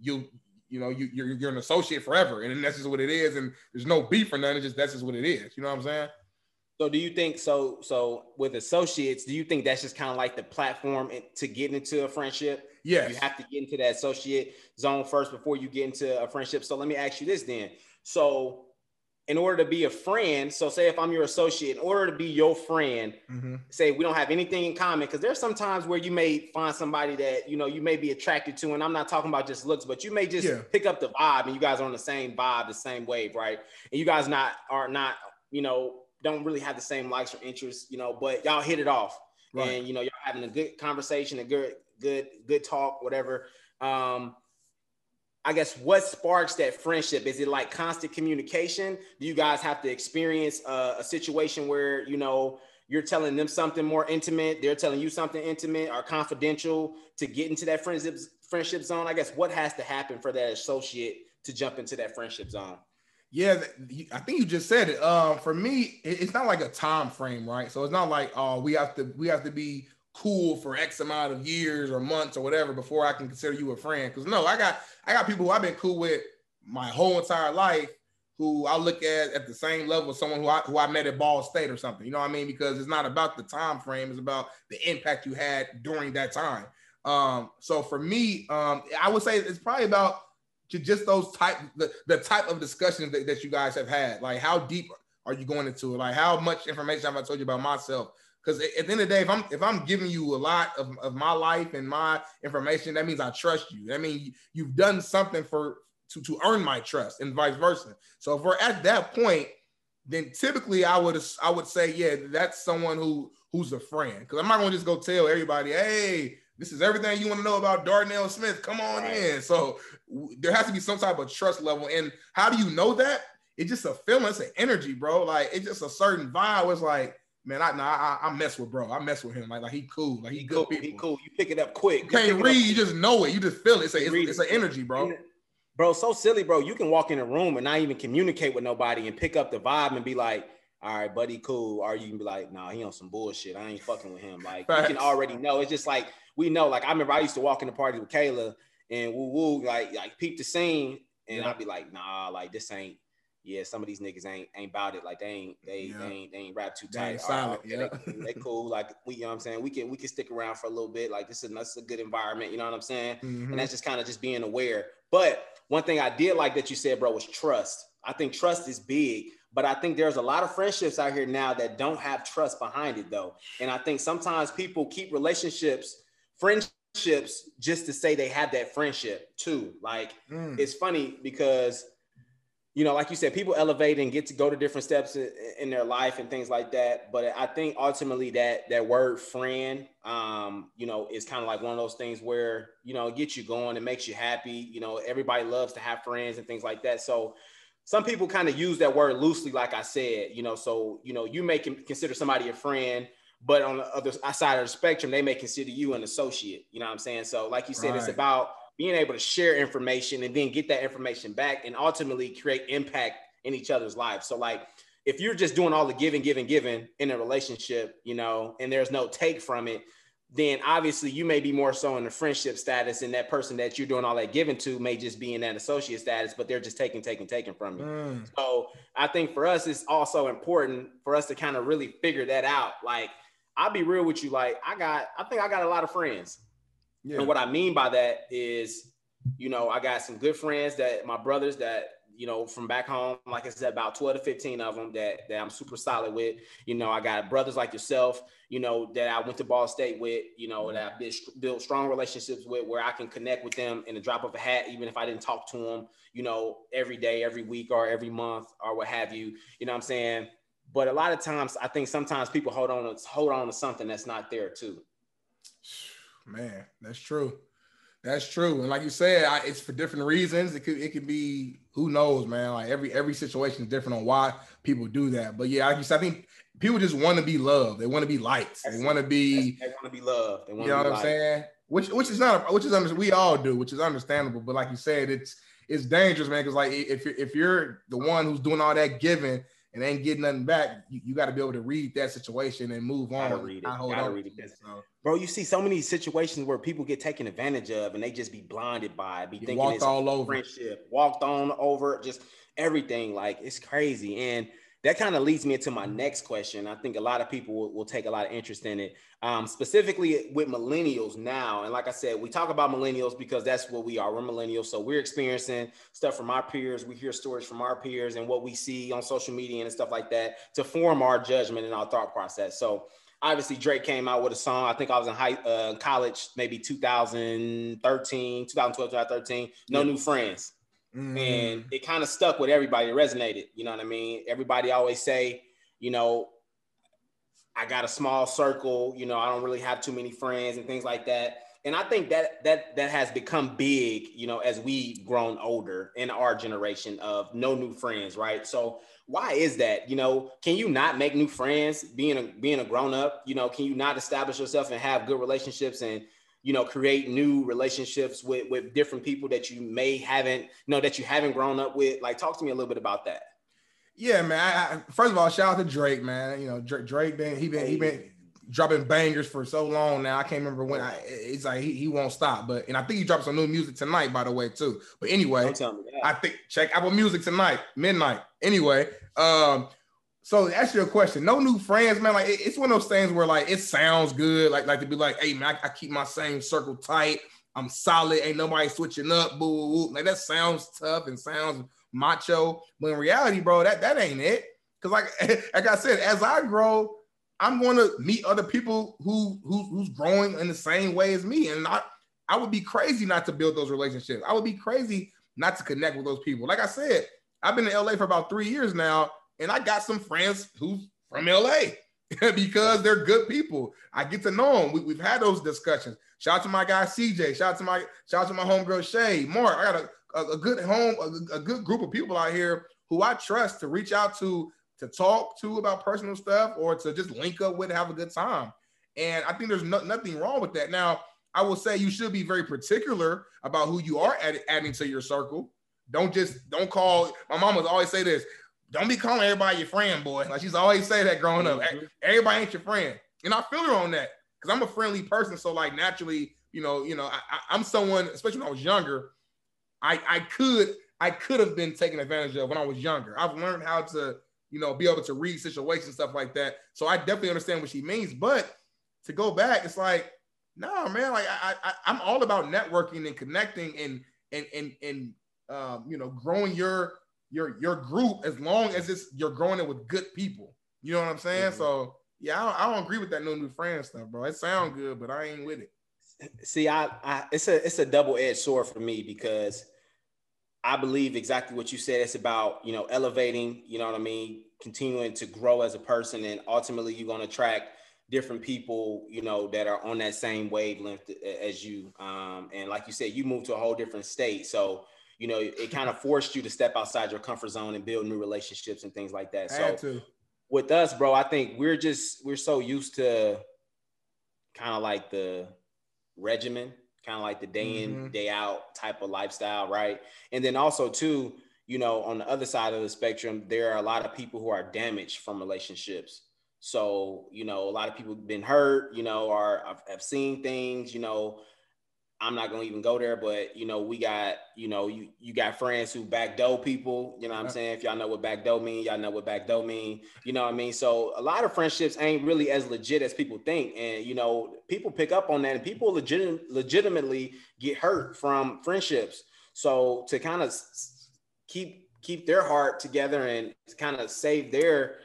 Speaker 2: you you know you you're, you're an associate forever, and that's just what it is, and there's no beef or nothing. It's just that's just what it is. You know what I'm saying?
Speaker 3: So do you think so? So with associates, do you think that's just kind of like the platform to get into a friendship?
Speaker 2: Yes.
Speaker 3: You have to get into that associate zone first before you get into a friendship. So let me ask you this then. So in order to be a friend, so say if I'm your associate, in order to be your friend,
Speaker 2: Mm-hmm.
Speaker 3: say we don't have anything in common, because there's some times where you may find somebody that you know you may be attracted to, and I'm not talking about just looks, but you may just
Speaker 2: Yeah.
Speaker 3: pick up the vibe, and you guys are on the same vibe, the same wave, right? And you guys not are not, you know, don't really have the same likes or interests, you know, but y'all hit it off,
Speaker 2: Right.
Speaker 3: and you know y'all having a good conversation, a good, good, good talk, whatever. Um, I guess what sparks that friendship? Is it like constant communication? Do you guys have to experience a, a situation where you know you're telling them something more intimate, they're telling you something intimate or confidential to get into that friendship friendship zone? I guess what has to happen for that associate to jump into that friendship zone?
Speaker 2: Yeah, I think you just said it. Um, for me, it's not like a time frame, right? So it's not like oh, we have to we have to be cool for X amount of years or months or whatever before I can consider you a friend. Because no, I got I got people who I've been cool with my whole entire life who I look at at the same level as someone who I who I met at Ball State or something. You know what I mean? Because it's not about the time frame; it's about the impact you had during that time. Um, so for me, um, I would say it's probably about to just those type the, the type of discussions that, that you guys have had like how deep are you going into it like how much information have i told you about myself Because at the end of the day, if I'm if I'm giving you a lot of, of my life and my information, that means I trust you. That means you've done something for to, to earn my trust and vice versa. So if we're at that point, then typically I would I would say, yeah, that's someone who who's a friend. Because I'm not gonna just go tell everybody, hey, this is everything you want to know about Darnell Smith. Come on right. in. So w- there has to be some type of trust level. And how do you know that? It's just a feeling, it's an energy, bro. Like it's just a certain vibe. It's like, man, I, nah, I I mess with bro. I mess with him. Like, like he cool. Like he, he good
Speaker 3: cool.
Speaker 2: People.
Speaker 3: He cool. You pick it up quick.
Speaker 2: You can't read. You just know it. You just feel it. It's, a, it's, it's an energy, bro.
Speaker 3: Bro, so silly, bro. You can walk in a room and not even communicate with nobody and pick up the vibe and be like, all right, buddy, cool. Or you can be like, nah, he on some bullshit. I ain't fucking with him. Like Facts. you can already know. It's just like we know. Like I remember I used to walk in the party with Kayla and woo woo, like like peep the scene, and yeah. I'd be like, nah, like this ain't. Yeah, some of these niggas ain't ain't about it. Like they ain't they yeah. they ain't they ain't rap too tight.
Speaker 2: Solid,
Speaker 3: yeah. They, they, cool. Like we, you know what I'm saying. We can we can stick around for a little bit. Like this is that's a good environment. You know what I'm saying. Mm-hmm. And that's just kind of just being aware. But one thing I did like that you said, bro, was trust. I think trust is big. But I think there's a lot of friendships out here now that don't have trust behind it, though. And I think sometimes people keep relationships, friendships, just to say they have that friendship too. Like mm. it's funny because, you know, like you said, people elevate and get to go to different steps in their life and things like that. But I think ultimately that that word friend, um, you know, is kind of like one of those things where you know it gets you going, it makes you happy. You know, everybody loves to have friends and things like that. So some people kind of use that word loosely, like I said, you know, so, you know, you may consider somebody a friend, but on the other side of the spectrum, they may consider you an associate, you know what I'm saying? So, like you said, right. it's about being able to share information and then get that information back and ultimately create impact in each other's lives. So, like, if you're just doing all the giving, giving, giving in a relationship, you know, and there's no take from it, then obviously you may be more so in the friendship status, and that person that you're doing all that giving to may just be in that associate status, but they're just taking, taking, taking from you. Mm. So I think for us, it's also important for us to kind of really figure that out. Like, I'll be real with you. Like, I got, I think I got a lot of friends. Yeah. And what I mean by that is, you know, I got some good friends that my brothers that you know, from back home, like I said, about 12 to 15 of them that, that I'm super solid with. You know, I got brothers like yourself, you know, that I went to Ball State with, you know, that I built, built strong relationships with where I can connect with them in the drop of a hat, even if I didn't talk to them, you know, every day, every week, or every month, or what have you. You know what I'm saying? But a lot of times, I think sometimes people hold on to hold on to something that's not there too.
Speaker 2: Man, that's true. That's true, and like you said, I, it's for different reasons. It could it could be who knows, man. Like every every situation is different on why people do that. But yeah, like you said, I think people just want to be loved. They want to be liked. They want to be.
Speaker 3: They want to be loved.
Speaker 2: you know what I'm saying? Which which is not which is under, we all do, which is understandable. But like you said, it's it's dangerous, man. Because like if if you're the one who's doing all that giving and ain't getting nothing back, you, you got to be able to read that situation and move on.
Speaker 3: Gotta read it. Gotta read it. So. Bro, you see so many situations where people get taken advantage of and they just be blinded by it, be thinking
Speaker 2: walked it's all over
Speaker 3: friendship, walked on over, just everything. Like it's crazy. And that kind of leads me into my next question. I think a lot of people will, will take a lot of interest in it, um, specifically with millennials now. And like I said, we talk about millennials because that's what we are. We're millennials. So we're experiencing stuff from our peers. We hear stories from our peers and what we see on social media and stuff like that to form our judgment and our thought process. So obviously Drake came out with a song. I think I was in high uh, college, maybe 2013, 2012, 2013. No yeah. new friends. Mm. And it kind of stuck with everybody. It resonated. You know what I mean? Everybody always say, you know, I got a small circle. You know, I don't really have too many friends and things like that. And I think that that that has become big, you know, as we grown older in our generation of no new friends, right? So why is that? You know, can you not make new friends being a being a grown up? You know, can you not establish yourself and have good relationships and you know create new relationships with with different people that you may haven't you know that you haven't grown up with. Like talk to me a little bit about that.
Speaker 2: Yeah man I, I, first of all shout out to drake man. You know drake, drake been he been he been dropping bangers for so long now i can't remember when I, it's like he, he won't stop but and i think he dropped some new music tonight by the way too. But anyway i think check apple music tonight midnight. Anyway um so to answer your question, no new friends, man. Like it, it's one of those things where like it sounds good, like like to be like, hey man, I, I keep my same circle tight. I'm solid. Ain't nobody switching up. Boo, boo, boo. Like that sounds tough and sounds macho, but in reality, bro, that that ain't it. Cause like like I said, as I grow, I'm going to meet other people who, who who's growing in the same way as me, and I I would be crazy not to build those relationships. I would be crazy not to connect with those people. Like I said, I've been in LA for about three years now, and I got some friends who's from LA because they're good people. I get to know them. We, have had those discussions. Shout out to my guy CJ. Shout out to my shout out to my homegirl Shay. Mark. I got a, a, a good home, a, a, good group of people out here who I trust to reach out to to talk to about personal stuff or to just link up with, have a good time. And I think there's no, nothing wrong with that. Now, I will say you should be very particular about who you are add, adding to your circle. Don't just don't call. My mom would always say this: "Don't be calling everybody your friend, boy." Like she's always say that growing mm-hmm. up. Everybody ain't your friend, and I feel her on that because I'm a friendly person. So like naturally, you know, you know, I, am someone, especially when I was younger, I I could I could have been taken advantage of when I was younger. I've learned how to you know be able to read situations stuff like that. So I definitely understand what she means, but to go back, it's like no, man. Like I, I, I'm all about networking and connecting and and and and um, you know, growing your your your group as long as it's you're growing it with good people. You know what I'm saying? Mm-hmm. So yeah, I don't, I don't, agree with that no new friend stuff, bro. It sounds good, but I ain't with it.
Speaker 3: See, I, I it's a it's a double edged sword for me because I believe exactly what you said. It's about you know elevating. You know what I mean? Continuing to grow as a person, and ultimately you're going to attract different people, you know, that are on that same wavelength as you. Um, and like you said, you moved to a whole different state. So, you know, it kind of forced you to step outside your comfort zone and build new relationships and things like that. So with us, bro, I think we're just we're so used to kind of like the regimen, kind of like the day in, mm-hmm. day out type of lifestyle, right? And then also too, you know, on the other side of the spectrum, there are a lot of people who are damaged from relationships so, you know, a lot of people have been hurt, you know, or have seen things, you know, I'm not gonna even go there, but you know, we got, you know, you you got friends who backdoor people, you know what I'm saying? If y'all know what backdoor mean, y'all know what backdoor mean, you know what I mean? So a lot of friendships ain't really as legit as people think. And you know, people pick up on that and people legit legitimately get hurt from friendships. So to kind of keep keep their heart together and kind of save their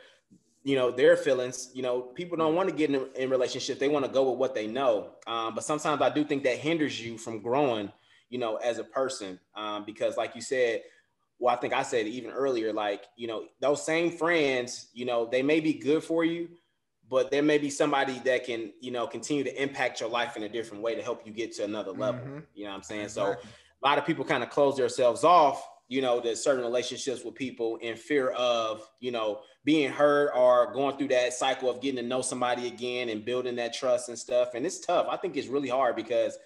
Speaker 3: you know their feelings you know people don't want to get in, in relationship they want to go with what they know um, but sometimes i do think that hinders you from growing you know as a person um, because like you said well i think i said even earlier like you know those same friends you know they may be good for you but there may be somebody that can you know continue to impact your life in a different way to help you get to another level mm-hmm. you know what i'm saying exactly. so a lot of people kind of close themselves off you know, there's certain relationships with people in fear of, you know, being hurt or going through that cycle of getting to know somebody again and building that trust and stuff. And it's tough. I think it's really hard because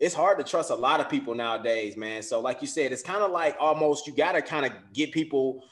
Speaker 3: it's hard to trust a lot of people nowadays, man. So, like you said, it's kind of like almost you got to kind of get people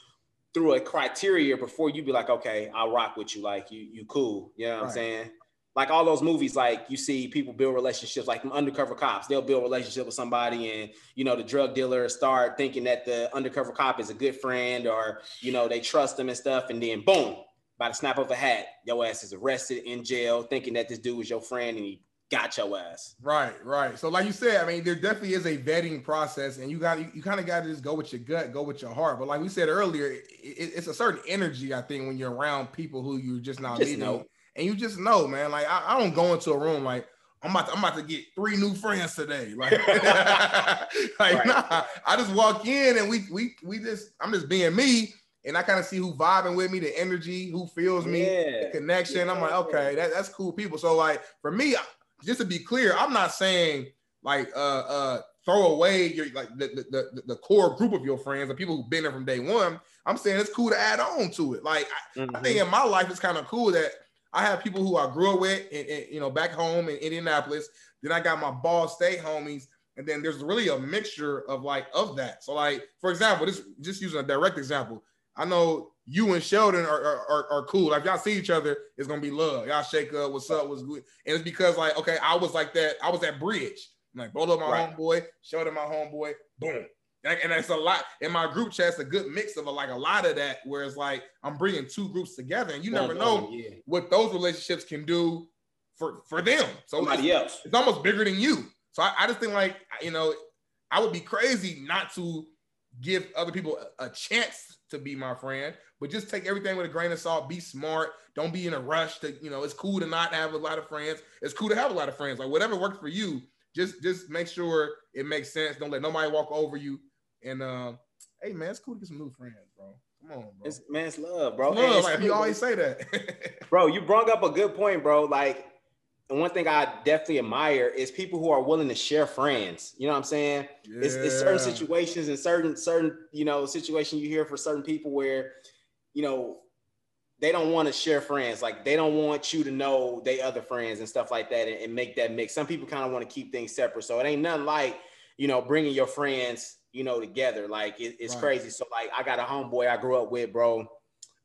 Speaker 3: through a criteria before you be like, okay, I'll rock with you. Like you, you cool. You know what right. I'm saying? Like all those movies, like you see people build relationships, like undercover cops. They'll build a relationship with somebody, and you know the drug dealer start thinking that the undercover cop is a good friend, or you know they trust them and stuff, and then boom, by the snap of a hat, your ass is arrested in jail, thinking that this dude was your friend, and he got your ass.
Speaker 2: Right, right. So like you said, I mean, there definitely is a vetting process, and you got you, you kind of got to just go with your gut, go with your heart. But like we said earlier, it, it, it's a certain energy I think when you're around people who you're just not just meeting. Know and you just know, man. Like I, I don't go into a room like I'm about to, I'm about to get three new friends today. Like, like right. nah. I just walk in and we we we just I'm just being me. And I kind of see who vibing with me, the energy, who feels me, yeah. the connection. Yeah. I'm like, okay, that, that's cool people. So like for me, just to be clear, I'm not saying like uh uh throw away your like the, the, the, the core group of your friends and people who've been there from day one. I'm saying it's cool to add on to it. Like mm-hmm. I, I think mm-hmm. in my life it's kind of cool that I have people who I grew up with, and, and, you know, back home in Indianapolis. Then I got my Ball State homies, and then there's really a mixture of like of that. So, like for example, this just using a direct example. I know you and Sheldon are, are, are, cool. Like y'all see each other, it's gonna be love. Y'all shake up, what's up, what's good. And it's because like, okay, I was like that, I was that bridge. like Bolo my right. homeboy, Sheldon my homeboy, boom. And it's a lot in my group chat. It's a good mix of a, like a lot of that, where it's like I'm bringing two groups together, and you never know yeah. what those relationships can do for for them. So
Speaker 3: somebody
Speaker 2: it's,
Speaker 3: else,
Speaker 2: it's almost bigger than you. So I, I just think like you know, I would be crazy not to give other people a, a chance to be my friend, but just take everything with a grain of salt. Be smart. Don't be in a rush to, you know, it's cool to not have a lot of friends. It's cool to have a lot of friends. Like whatever works for you, just just make sure it makes sense. Don't let nobody walk over you. And uh, hey man, it's cool to get some new friends, bro. Come on, bro.
Speaker 3: It's, man, it's love, bro.
Speaker 2: Love,
Speaker 3: And it's
Speaker 2: like,
Speaker 3: cool,
Speaker 2: you always say that.
Speaker 3: bro you brought up a good point bro like and one thing i definitely admire is people who are willing to share friends you know what i'm saying it's, it's certain situations and certain certain you know situation you hear for certain people where you know they don't want to share friends like they don't want you to know they other friends and stuff like that and, and make that mix some people kind of want to keep things separate so it ain't nothing like you know bringing your friends you know together like it, it's
Speaker 2: Right.
Speaker 3: crazy so like i got a homeboy i grew up with bro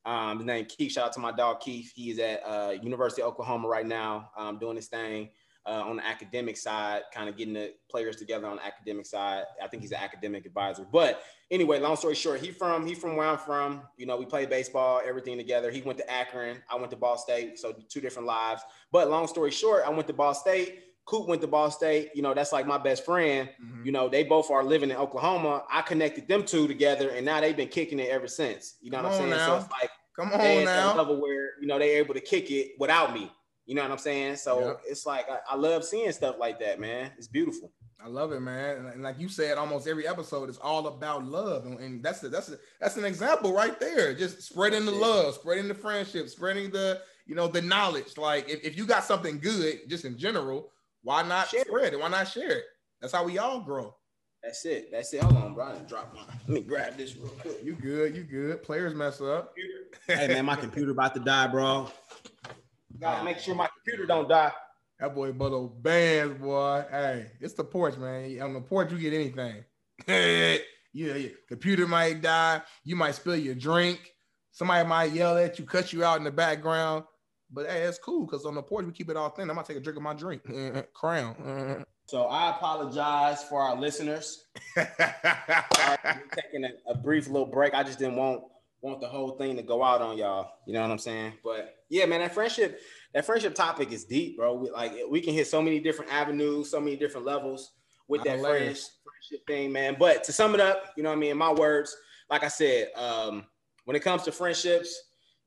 Speaker 3: um, his name Keith. Shout out to my dog Keith. He's at uh, University of Oklahoma right now, um, doing his thing uh, on the academic side, kind of getting the players together on the academic side. I think he's an academic advisor. But anyway, long story short, he from he from where I'm from. You know, we played baseball, everything together. He went to Akron. I went to Ball State, so two different lives. But long story short, I went to Ball State. Coop went to Ball State. You know, that's like my best friend.
Speaker 2: Mhm.
Speaker 3: You know, they both are living in Oklahoma. I connected them two together, and now they've been kicking it ever since. You know
Speaker 2: Come
Speaker 3: what I'm saying?
Speaker 2: now.
Speaker 3: So it's like
Speaker 2: Come on
Speaker 3: that
Speaker 2: now.
Speaker 3: level where you know they're able to kick it without me. You know what I'm saying? So
Speaker 2: Yep.
Speaker 3: it's like I, I love seeing stuff like that, man. It's beautiful.
Speaker 2: I love it, man. And- And like you said, almost every episode is all about love, and, and that's a, that's a, that's an example right there. Just spreading the love, spreading the friendship, spreading the you know the knowledge. Like if, if you got something good, just in general, why not
Speaker 3: Share it.
Speaker 2: spread it? Why not share it? That's how we all grow.
Speaker 3: That's it. That's it. Hold on, bro. I done dropped my. Let me grab this real quick.
Speaker 2: You good? You good? Players mess up.
Speaker 3: hey man, my computer about to die, bro. Gotta make sure my computer don't die.
Speaker 2: That boy Butto bands, boy. Hey, it's the porch, man. On the porch, you get anything. yeah, your computer might die. You might spill your drink. Somebody might yell at you, cut you out in the background. But hey, that's cool because on the porch we keep it all thin. I'm gonna take a drink of my drink. Crown.
Speaker 3: So I apologize for our listeners. Right, we're taking a, a brief little break. I just didn't want want the whole thing to go out on y'all. You know what I'm saying? But yeah, man, that friendship, that friendship topic is deep, bro. We, like we can hit so many different avenues, so many different levels with that
Speaker 2: of
Speaker 3: friends, friendship thing, man. But to sum it up, you know what I mean? In my words, like I said, um, when it comes to friendships,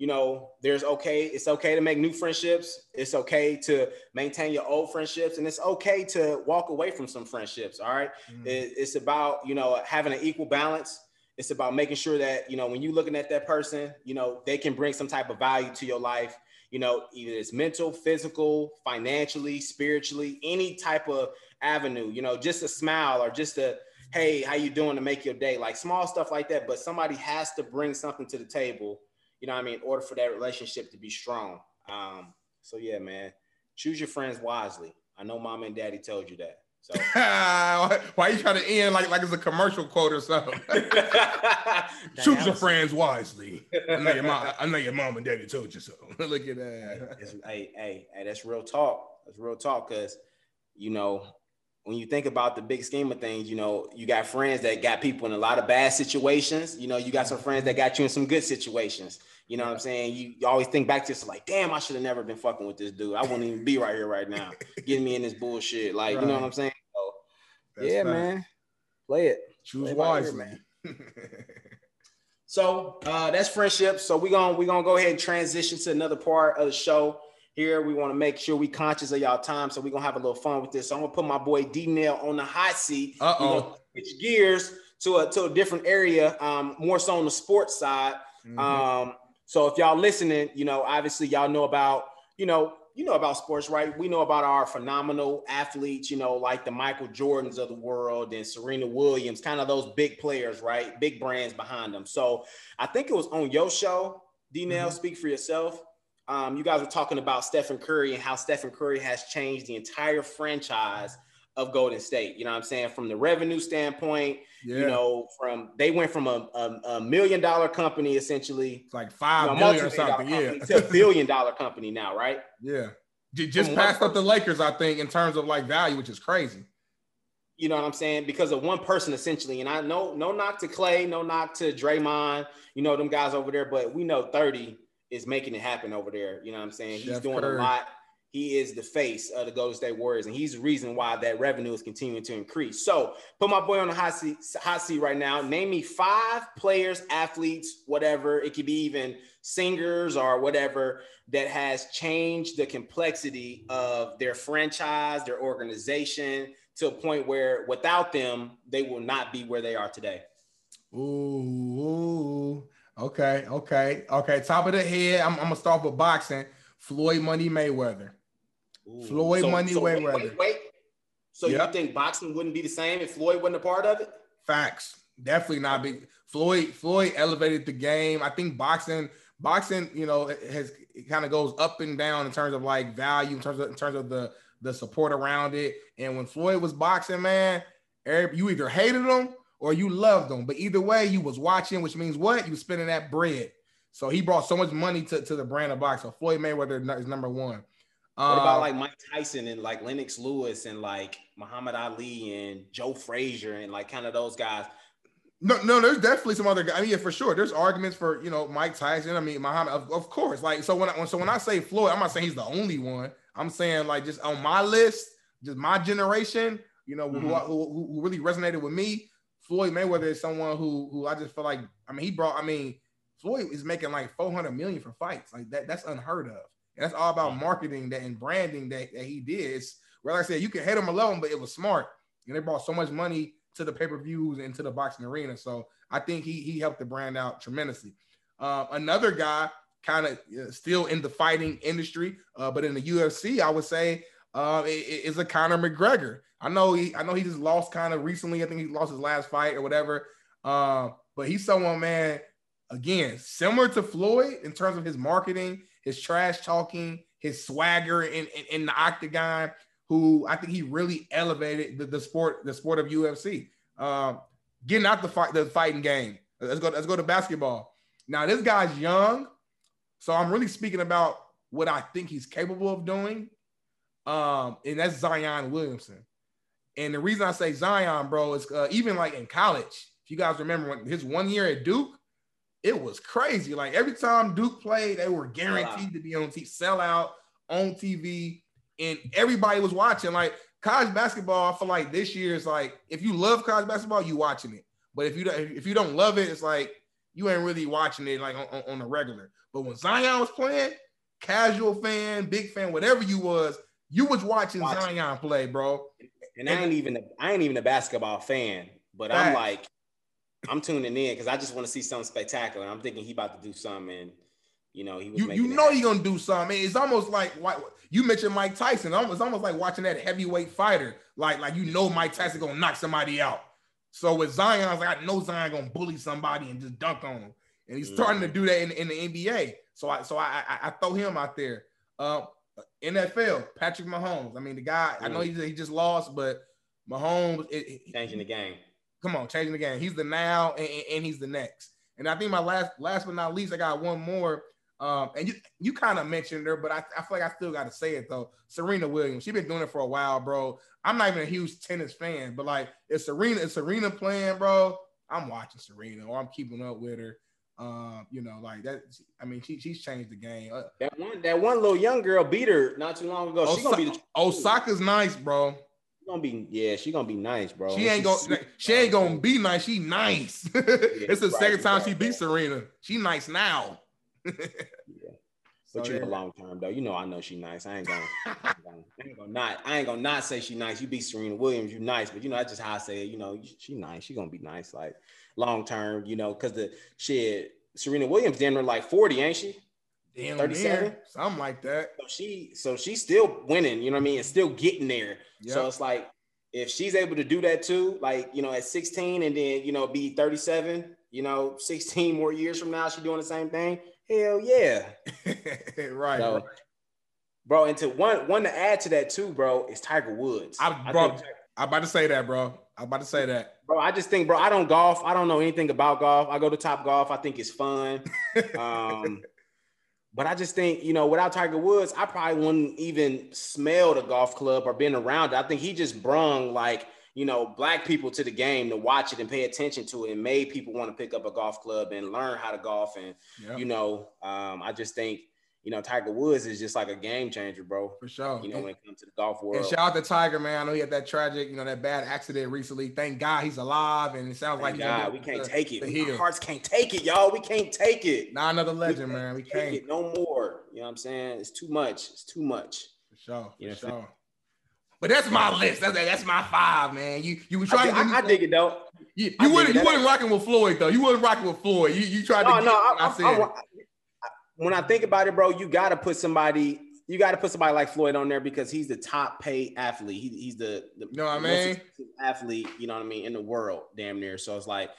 Speaker 3: you know, there's okay, it's okay to make new friendships. It's okay to maintain your old friendships, and it's okay to walk away from some friendships. All right.
Speaker 2: Mm.
Speaker 3: It- it's about you know having an equal balance. It's about making sure that you know when you're looking at that person, you know they can bring some type of value to your life. You know, either it's mental, physical, financially, spiritually, any type of avenue. You know, just a smile or just a hey, how you doing to make your day, like small stuff like that. But somebody has to bring something to the table. You know, what I mean, in order for that relationship to be strong. Um, so yeah, man, choose your friends wisely. I know mom and daddy told you that. So
Speaker 2: why, are you trying to end like like it's a commercial quote or something? Choose your friends wisely. I know your mom. I know your mom and daddy told you so. Look at that.
Speaker 3: It's- hey, hey, hey, that's real talk. That's real talk. Cause you know, when you think about the big scheme of things, you know, you got friends that got people in a lot of bad situations. You know, you got some friends that got you in some good situations. You know what I'm saying? You, you always think back to this like, damn, I should have never been fucking with this dude. I wouldn't even be right here right now, getting me in this bullshit. Like, you know what I'm saying? So, yeah,
Speaker 2: fact.
Speaker 3: man, play it.
Speaker 2: Choose
Speaker 3: Play
Speaker 2: wisely.
Speaker 3: man. So uh, that's friendship. So we're gonna we're gonna go ahead and transition to another part of the show. Here we want to make sure we conscious of y'all time, so we're gonna have a little fun with this. So I'm gonna put my boy D Nail on the hot seat.
Speaker 2: Uh oh.
Speaker 3: switch gears to a to a different area, um, more so on the sports side.
Speaker 2: Mm-hmm.
Speaker 3: Um, so if y'all listening, you know, obviously y'all know about, you know, you know about sports, right? We know about our phenomenal athletes, you know, like the Michael Jordans of the world and Serena Williams, kind of those big players, right? Big brands behind them. So I think it was on your show, D Nail,
Speaker 2: Mhm.
Speaker 3: speak for yourself. Um, you guys were talking about Stephen Curry and how Stephen Curry has changed the entire franchise of Golden State. You know what I'm saying? From the revenue standpoint,
Speaker 2: yeah.
Speaker 3: you know, from they went from a, a, a million dollar company essentially,
Speaker 2: it's like
Speaker 3: you
Speaker 2: five
Speaker 3: know,
Speaker 2: billion or something. Yeah.
Speaker 3: to a billion dollar company now, right?
Speaker 2: yeah. Just
Speaker 3: From
Speaker 2: passed up the Lakers, I think, in terms of like value, which is crazy.
Speaker 3: You know what I'm saying? Because of one person essentially. And I know no knock to Clay, no knock to Draymond, you know, them guys over there, but we know 30 is making it happen over there. You know what I'm saying? He's doing
Speaker 2: Curry.
Speaker 3: a lot. he is the face of the Golden State Warriors, and he's the reason why that revenue is continuing to increase. So, put my boy on the hot seat, hot seat right now. Name me five players, athletes, whatever. It could be even singers or whatever that has changed the complexity of their franchise, their organization, to a point where without them, they will not be where they are today.
Speaker 2: Ooh, okay, okay, okay. Top of the head, I'm, I'm gonna start with boxing. Floyd Money Mayweather.
Speaker 3: Ooh.
Speaker 2: Floyd Money
Speaker 3: wait,
Speaker 2: Mayweather.
Speaker 3: Wait, wait. So
Speaker 2: Yep.
Speaker 3: you think boxing wouldn't be the same if Floyd wasn't a part of it?
Speaker 2: Facts. Definitely not big. Floyd Floyd elevated the game. I think boxing boxing, you know, has it kind of goes up and down in terms of like value, in terms of in terms of the the support around it. And when Floyd was boxing, man, you either hated him or you loved him. But either way, you was watching, which means what? You was spending that bread. So he brought so much money to, to the brand of boxing. Floyd Mayweather is number one.
Speaker 3: What
Speaker 2: Um,
Speaker 3: about like Mike Tyson and like Lennox Lewis and like Muhammad Ali and Joe Frazier and like kind of those guys?
Speaker 2: No, no, there's definitely some other guys. I mean, yeah, for sure. There's arguments for you know Mike Tyson. I mean, Muhammad, of, of course. Like, so when I so when I say Floyd, I'm not saying he's the only one. I'm saying like just on my list, just my generation. You know, who,
Speaker 3: Mhm.
Speaker 2: who, who really resonated with me. Floyd Mayweather is someone who who I just feel like. I mean, he brought. I mean, Floyd is making like 400 million for fights. Like that. That's unheard of. And that's all about marketing that and branding that, that he did. It's where like I said, you can hate him alone, but it was smart. And they brought so much money to the pay-per-views and to the boxing arena. So I think he he helped the brand out tremendously. Um, another guy, kind of still in the fighting industry, uh, but in the UFC, I would say uh, i- is a Conor McGregor. I know he I know he just lost kind of recently. I think he lost his last fight or whatever. Uh, but he's someone, man. Again, similar to Floyd in terms of his marketing, his trash talking, his swagger in, in, in the octagon. Who I think he really elevated the, the sport, the sport of UFC. Um, getting out the fight, the fighting game. Let's go. Let's go to basketball. Now this guy's young, so I'm really speaking about what I think he's capable of doing. Um, and that's Zion Williamson. And the reason I say Zion, bro, is uh, even like in college. If you guys remember when his one year at Duke, it was crazy. Like every time Duke played, they were guaranteed to be on TV, sell out on TV, and everybody was watching. Like college basketball, I feel like this year is like if you love college basketball, you watching it. But if you don't, if you don't love it, it's like you ain't really watching it like on, on, on the regular. But when Zion was playing, casual fan, big fan, whatever you was, you was watching
Speaker 3: Watching.
Speaker 2: Zion play, bro.
Speaker 3: And I ain't even a, I ain't even a basketball fan, but I'm like, I'm tuning in because I just want to see something spectacular. I'm thinking he about to do something, and you know he was.
Speaker 2: You you know you're gonna do something. It's almost like why you mentioned Mike Tyson. It's almost like watching that heavyweight fighter. Like like you know Mike Tyson gonna knock somebody out. So with Zion, I was like, I know Zion gonna bully somebody and just dunk on him. And he's starting to do that in, in the NBA. So I so I, I I throw him out there. Um, NFL, Patrick Mahomes. I mean, the guy. I know he he just lost, but Mahomes it, it-
Speaker 3: changing the game.
Speaker 2: come on, changing the game. He's the now and, and- and he's the next. And I think my last, last but not least, I got one more. Um, and you you kind of mentioned her, but I, I feel like I still got to say it though. Serena Williams, she's been doing it for a while, bro. I'm not even a huge tennis fan, but like if Serena, if Serena playing, bro, I'm watching Serena or I'm keeping up with her. Um, you know, like that. I mean, she, she's changed the game. Uh,
Speaker 3: That one that one little young girl beat her not too long ago. She gonna be the,
Speaker 2: Osaka's nice, bro.
Speaker 3: she gonna be yeah. She gonna be nice, bro.
Speaker 2: She ain't gonna she ain't gonna be nice. She nice. it's the
Speaker 3: right,
Speaker 2: second time she
Speaker 3: right,
Speaker 2: beat
Speaker 3: right.
Speaker 2: Serena. She nice now. yeah.
Speaker 3: But
Speaker 2: So,
Speaker 3: you
Speaker 2: yeah.
Speaker 3: know, long term though, you know I know she nice. I ain't gonna, I ain't gonna, I ain't gonna not, I ain't gonna not say she nice. You beat Serena Williams, you nice, but you know that's just how I say it. You know, she nice. She gonna be nice, like long term. You know, because the shit, Serena Williams, damn near like forty, ain't she?
Speaker 2: Damn
Speaker 3: 37?
Speaker 2: near, something like that.
Speaker 3: So she, so she's still winning. You know what I mean? And still getting there. So it's like if she's able to do that too, like you know, at sixteen, and then you know, be thirty-seven. You know, sixteen more years from now, she doing the same thing. Hell yeah.
Speaker 2: right.
Speaker 3: So,
Speaker 2: right.
Speaker 3: bro, and to one one to add to that too, bro, is Tiger Woods.
Speaker 2: I, bro,
Speaker 3: think-
Speaker 2: I'm about to say that, bro. I'm about to say that.
Speaker 3: bro, I just think, bro, I don't golf. I don't know anything about golf. I go to Top Golf. I think it's fun. Um, but I just think, you know, without Tiger Woods, I probably wouldn't even smell the golf club or been around it. I think he just brung like, you know, black people to the game to watch it and pay attention to it and made people want to pick up a golf club and learn how to golf. And
Speaker 2: Yep.
Speaker 3: you know, um, I just think, you know, Tiger Woods is just like a game changer, bro.
Speaker 2: For sure.
Speaker 3: You know, when it comes to the golf world.
Speaker 2: And shout out to Tiger, man. I know he had that tragic, you know, that bad accident recently. Thank God he's alive, and it sounds
Speaker 3: Thank
Speaker 2: like
Speaker 3: God, we can't
Speaker 2: the,
Speaker 3: take it.
Speaker 2: the
Speaker 3: Our hearts can't take it, y'all. We can't take it.
Speaker 2: Not another
Speaker 3: We
Speaker 2: legend, man. We can't.
Speaker 3: it no more. You know what I'm saying? It's too much. It's too much.
Speaker 2: For sure. For
Speaker 3: Yeah,
Speaker 2: sure. But that's my list. That's that's my five, man. You you were
Speaker 3: I,
Speaker 2: trying
Speaker 3: dig-
Speaker 2: to
Speaker 3: I, I dig it though.
Speaker 2: You,
Speaker 3: I
Speaker 2: you
Speaker 3: it.
Speaker 2: you wasn't rocking with Floyd though. You wasn't rocking with Floyd. You you tried to.
Speaker 3: Oh, no,
Speaker 2: get
Speaker 3: no. I,
Speaker 2: I,
Speaker 3: I,
Speaker 2: said.
Speaker 3: When I think about it, bro, you got to put somebody. You got to put somebody like Floyd on there because he's the top paid athlete. He, he's the, the
Speaker 2: You know what I mean?
Speaker 3: athlete. You know what I mean in the world, damn near. So it's like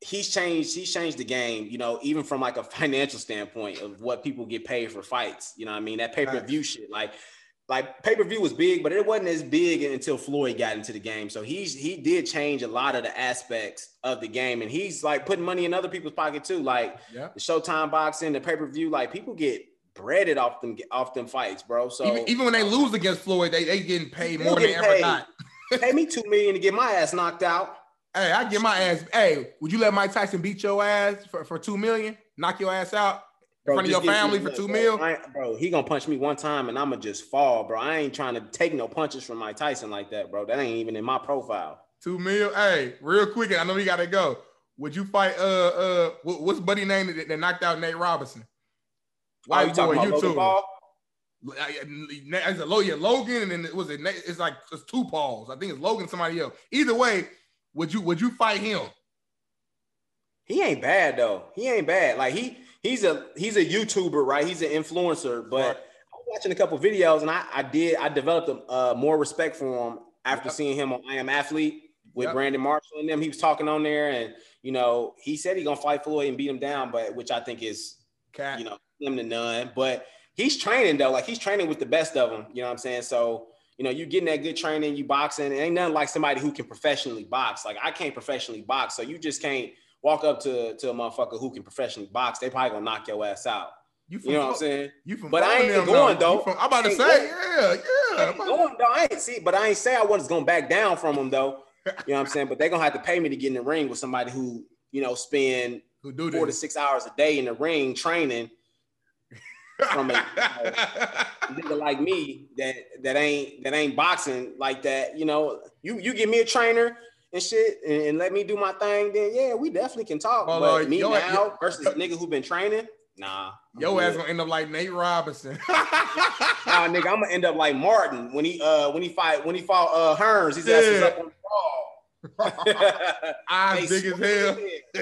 Speaker 3: he's changed. He's changed the game. You know, even from like a financial standpoint of what people get paid for fights. You know what I mean? That pay per view shit, like. Like pay per view was big, but it wasn't as big until Floyd got into the game. So he's he did change a lot of the aspects of the game, and he's like putting money in other people's pocket too. Like
Speaker 2: Yeah.
Speaker 3: the Showtime boxing, the pay per view, like people get breaded off them off them fights, bro. So
Speaker 2: even, even when they uh, lose against Floyd, they they getting paid more than ever
Speaker 3: paid. pay me two million to get my ass knocked out.
Speaker 2: Hey, I get my ass. Hey, would you let Mike Tyson beat your ass for, for two million? Knock your ass out in front of your
Speaker 3: just give me-
Speaker 2: family for two
Speaker 3: bro,
Speaker 2: mil?
Speaker 3: Bro, he gonna punch me one time and I'ma just fall, bro. I ain't trying to take no punches from Mike Tyson like that, bro. That ain't even in my profile.
Speaker 2: Two mil. Hey, real quick, I know we gotta go. Would you fight? Uh, uh, what's buddy name that, that knocked out Nate Robinson?
Speaker 3: Why you talking
Speaker 2: boy,
Speaker 3: about. Paul?
Speaker 2: It's a yeah, Logan, and then it was it. Nate- It's like it's two Pauls. I think it's Logan, somebody else. Either way, would you would you fight him?
Speaker 3: He ain't bad though. He ain't bad. Like he he's a he's a YouTuber, right? He's an influencer, but
Speaker 2: Right.
Speaker 3: I was watching a couple videos and I I did I developed a, uh, more respect for him after
Speaker 2: Yep.
Speaker 3: seeing him on I Am Athlete with
Speaker 2: Yep.
Speaker 3: Brandon Marshall and them. He was talking on there and you know he said he gonna fight Floyd and beat him down, but which I think is
Speaker 2: Cat.
Speaker 3: you know him to none. But he's training though, like he's training with the best of them. You know what I'm saying? So you know, you getting that good training, you boxing. It ain't nothing like somebody who can professionally box. Like I can't professionally box, so you just can't walk up to, to a motherfucker who can professionally box. They probably gonna knock your ass out.
Speaker 2: You, from
Speaker 3: You know what I'm saying?
Speaker 2: You from
Speaker 3: But I ain't going, though.
Speaker 2: From- I'm about to say,
Speaker 3: going.
Speaker 2: yeah, yeah.
Speaker 3: I ain't going, though. I ain't see, but I ain't say I was gonna back down from them though. You know what I'm saying? But they're gonna have to pay me to get in the ring with somebody who, you know, spend
Speaker 2: Who do
Speaker 3: four to six hours a day in the ring training from a, a nigga like me that that ain't that ain't boxing like that. You know, you you give me a trainer and shit and, and let me do my thing, then yeah, we definitely can talk. But me
Speaker 2: yo-
Speaker 3: now
Speaker 2: yo-
Speaker 3: versus a nigga who been training, nah. I'm
Speaker 2: Your ass gonna end up like Nate Robinson.
Speaker 3: Nah, nigga, I'm gonna end up like Martin when he uh when he fight when he fought uh Hearns. His ass was up on the wall.
Speaker 2: Eyes big as hell.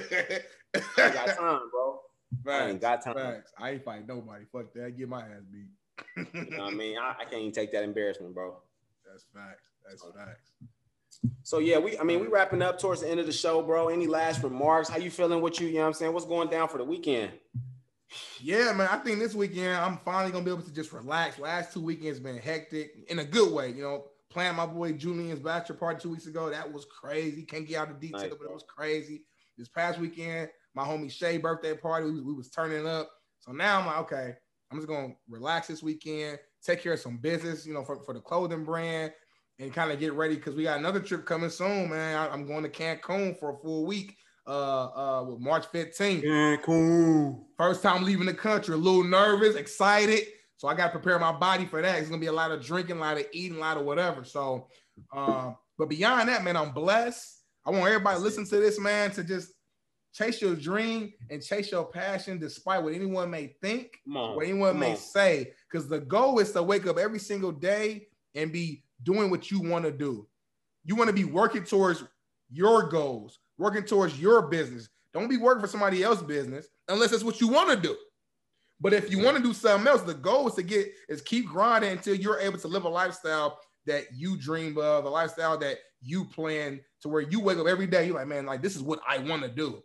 Speaker 3: I ain't got time, bro. I ain't got time.
Speaker 2: Facts. I ain't fighting nobody. Fuck that. Get my ass beat.
Speaker 3: You know what I mean? I, I can't even take that embarrassment, bro.
Speaker 2: That's facts. That's facts.
Speaker 3: So yeah, we I mean we wrapping up towards the end of the show, bro. Any last remarks? How you feeling? What you, you know what I'm saying? What's going down for the weekend?
Speaker 2: Yeah, man. I think this weekend I'm finally gonna be able to just relax. Last two weekends been hectic in a good way. You know, playing my boy Julian's bachelor party two weeks ago. That was crazy. Can't get out the detail,
Speaker 3: Nice,
Speaker 2: but it was crazy. This past weekend, my homie Shay birthday party. We, we was turning up. So now I'm like, okay, I'm just gonna relax this weekend, take care of some business, you know, for, for the clothing brand, and kind of get ready because we got another trip coming soon, man. I, am going to Cancun for a full week. Uh, uh, with March 15th.
Speaker 3: cool.
Speaker 2: First time leaving the country, a little nervous, excited. So I got to prepare my body for that. It's gonna be a lot of drinking, a lot of eating, a lot of whatever. So, um, but beyond that, man, I'm blessed. I want everybody to listen to this, man, to just chase your dream and chase your passion, despite what anyone may think,
Speaker 3: on.
Speaker 2: what anyone may say. Because the goal is to wake up every single day and be doing what you want to do. You want to be working towards your goals, working towards your business. Don't be working for somebody else's business unless it's what you want to do. But if you want to do something else, the goal is to get is keep grinding until you're able to live a lifestyle that you dream of, a lifestyle that you plan to where you wake up every day. You're like, man, like this is what I want to do.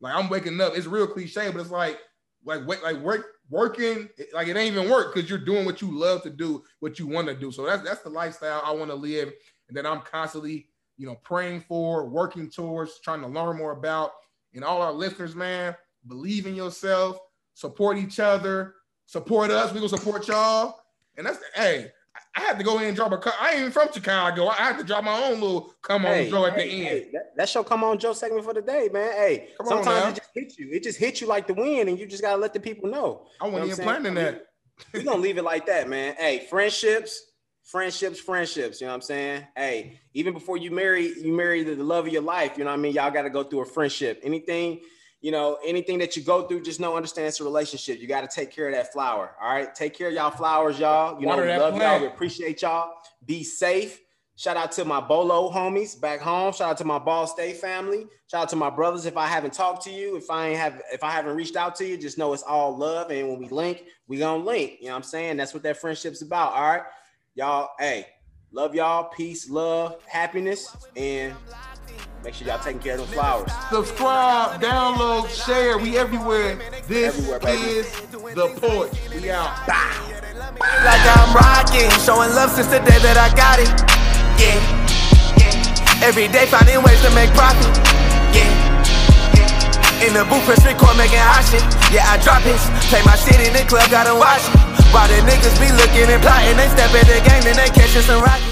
Speaker 2: Like I'm waking up. It's real cliche, but it's like, like, wait, like work, working, like it ain't even work because you're doing what you love to do, what you want to do. So that's that's the lifestyle I want to live, and that I'm constantly, you know, praying for, working towards, trying to learn more about. And all our listeners, man, believe in yourself, support each other, support us. We gonna support y'all. And that's the hey, I had to go in and drop a. co- I ain't even from Chicago. I had to drop my own little come on
Speaker 3: Hey,
Speaker 2: Joe at the end.
Speaker 3: hey, that, that's your come on Joe segment for the day, man. Hey,
Speaker 2: Come
Speaker 3: sometimes
Speaker 2: now.
Speaker 3: it just hits you. It just hits you like the wind, and you just gotta let the people know.
Speaker 2: I wasn't
Speaker 3: You know
Speaker 2: even planning that.
Speaker 3: We're gonna leave it like that, man. Hey, friendships, friendships, friendships. You know what I'm saying? Hey, even before you marry, you marry the, the love of your life. You know what I mean? Y'all got to go through a friendship. Anything, you know, anything that you go through, just know, understand it's a relationship. You got to take care of that flower. All right, take care of y'all flowers, y'all. You
Speaker 2: Water
Speaker 3: know, we love y'all. We appreciate y'all. Be safe. Shout out to my Bolo homies back home. Shout out to my Ball State family. Shout out to my brothers. If I haven't talked to you, if I ain't have, if I haven't reached out to you, just know it's all love. And when we link, we gonna link. You know what I'm saying? That's what that friendship's about. All right, y'all. Hey, love y'all. Peace, love, happiness, and make sure y'all taking care of them flowers.
Speaker 2: Subscribe, download, share. We everywhere. This
Speaker 3: Everywhere,
Speaker 2: is the porch. We out.
Speaker 5: Like I'm rocking, showing love since the day that I got it. Yeah. Every day finding ways to make profit. Yeah. In the booth, press record, making hot shit. Yeah, I drop hits. Play my shit in the club, gotta watch it. While the niggas be looking and plotting, they step in the game, then they catching some rockets.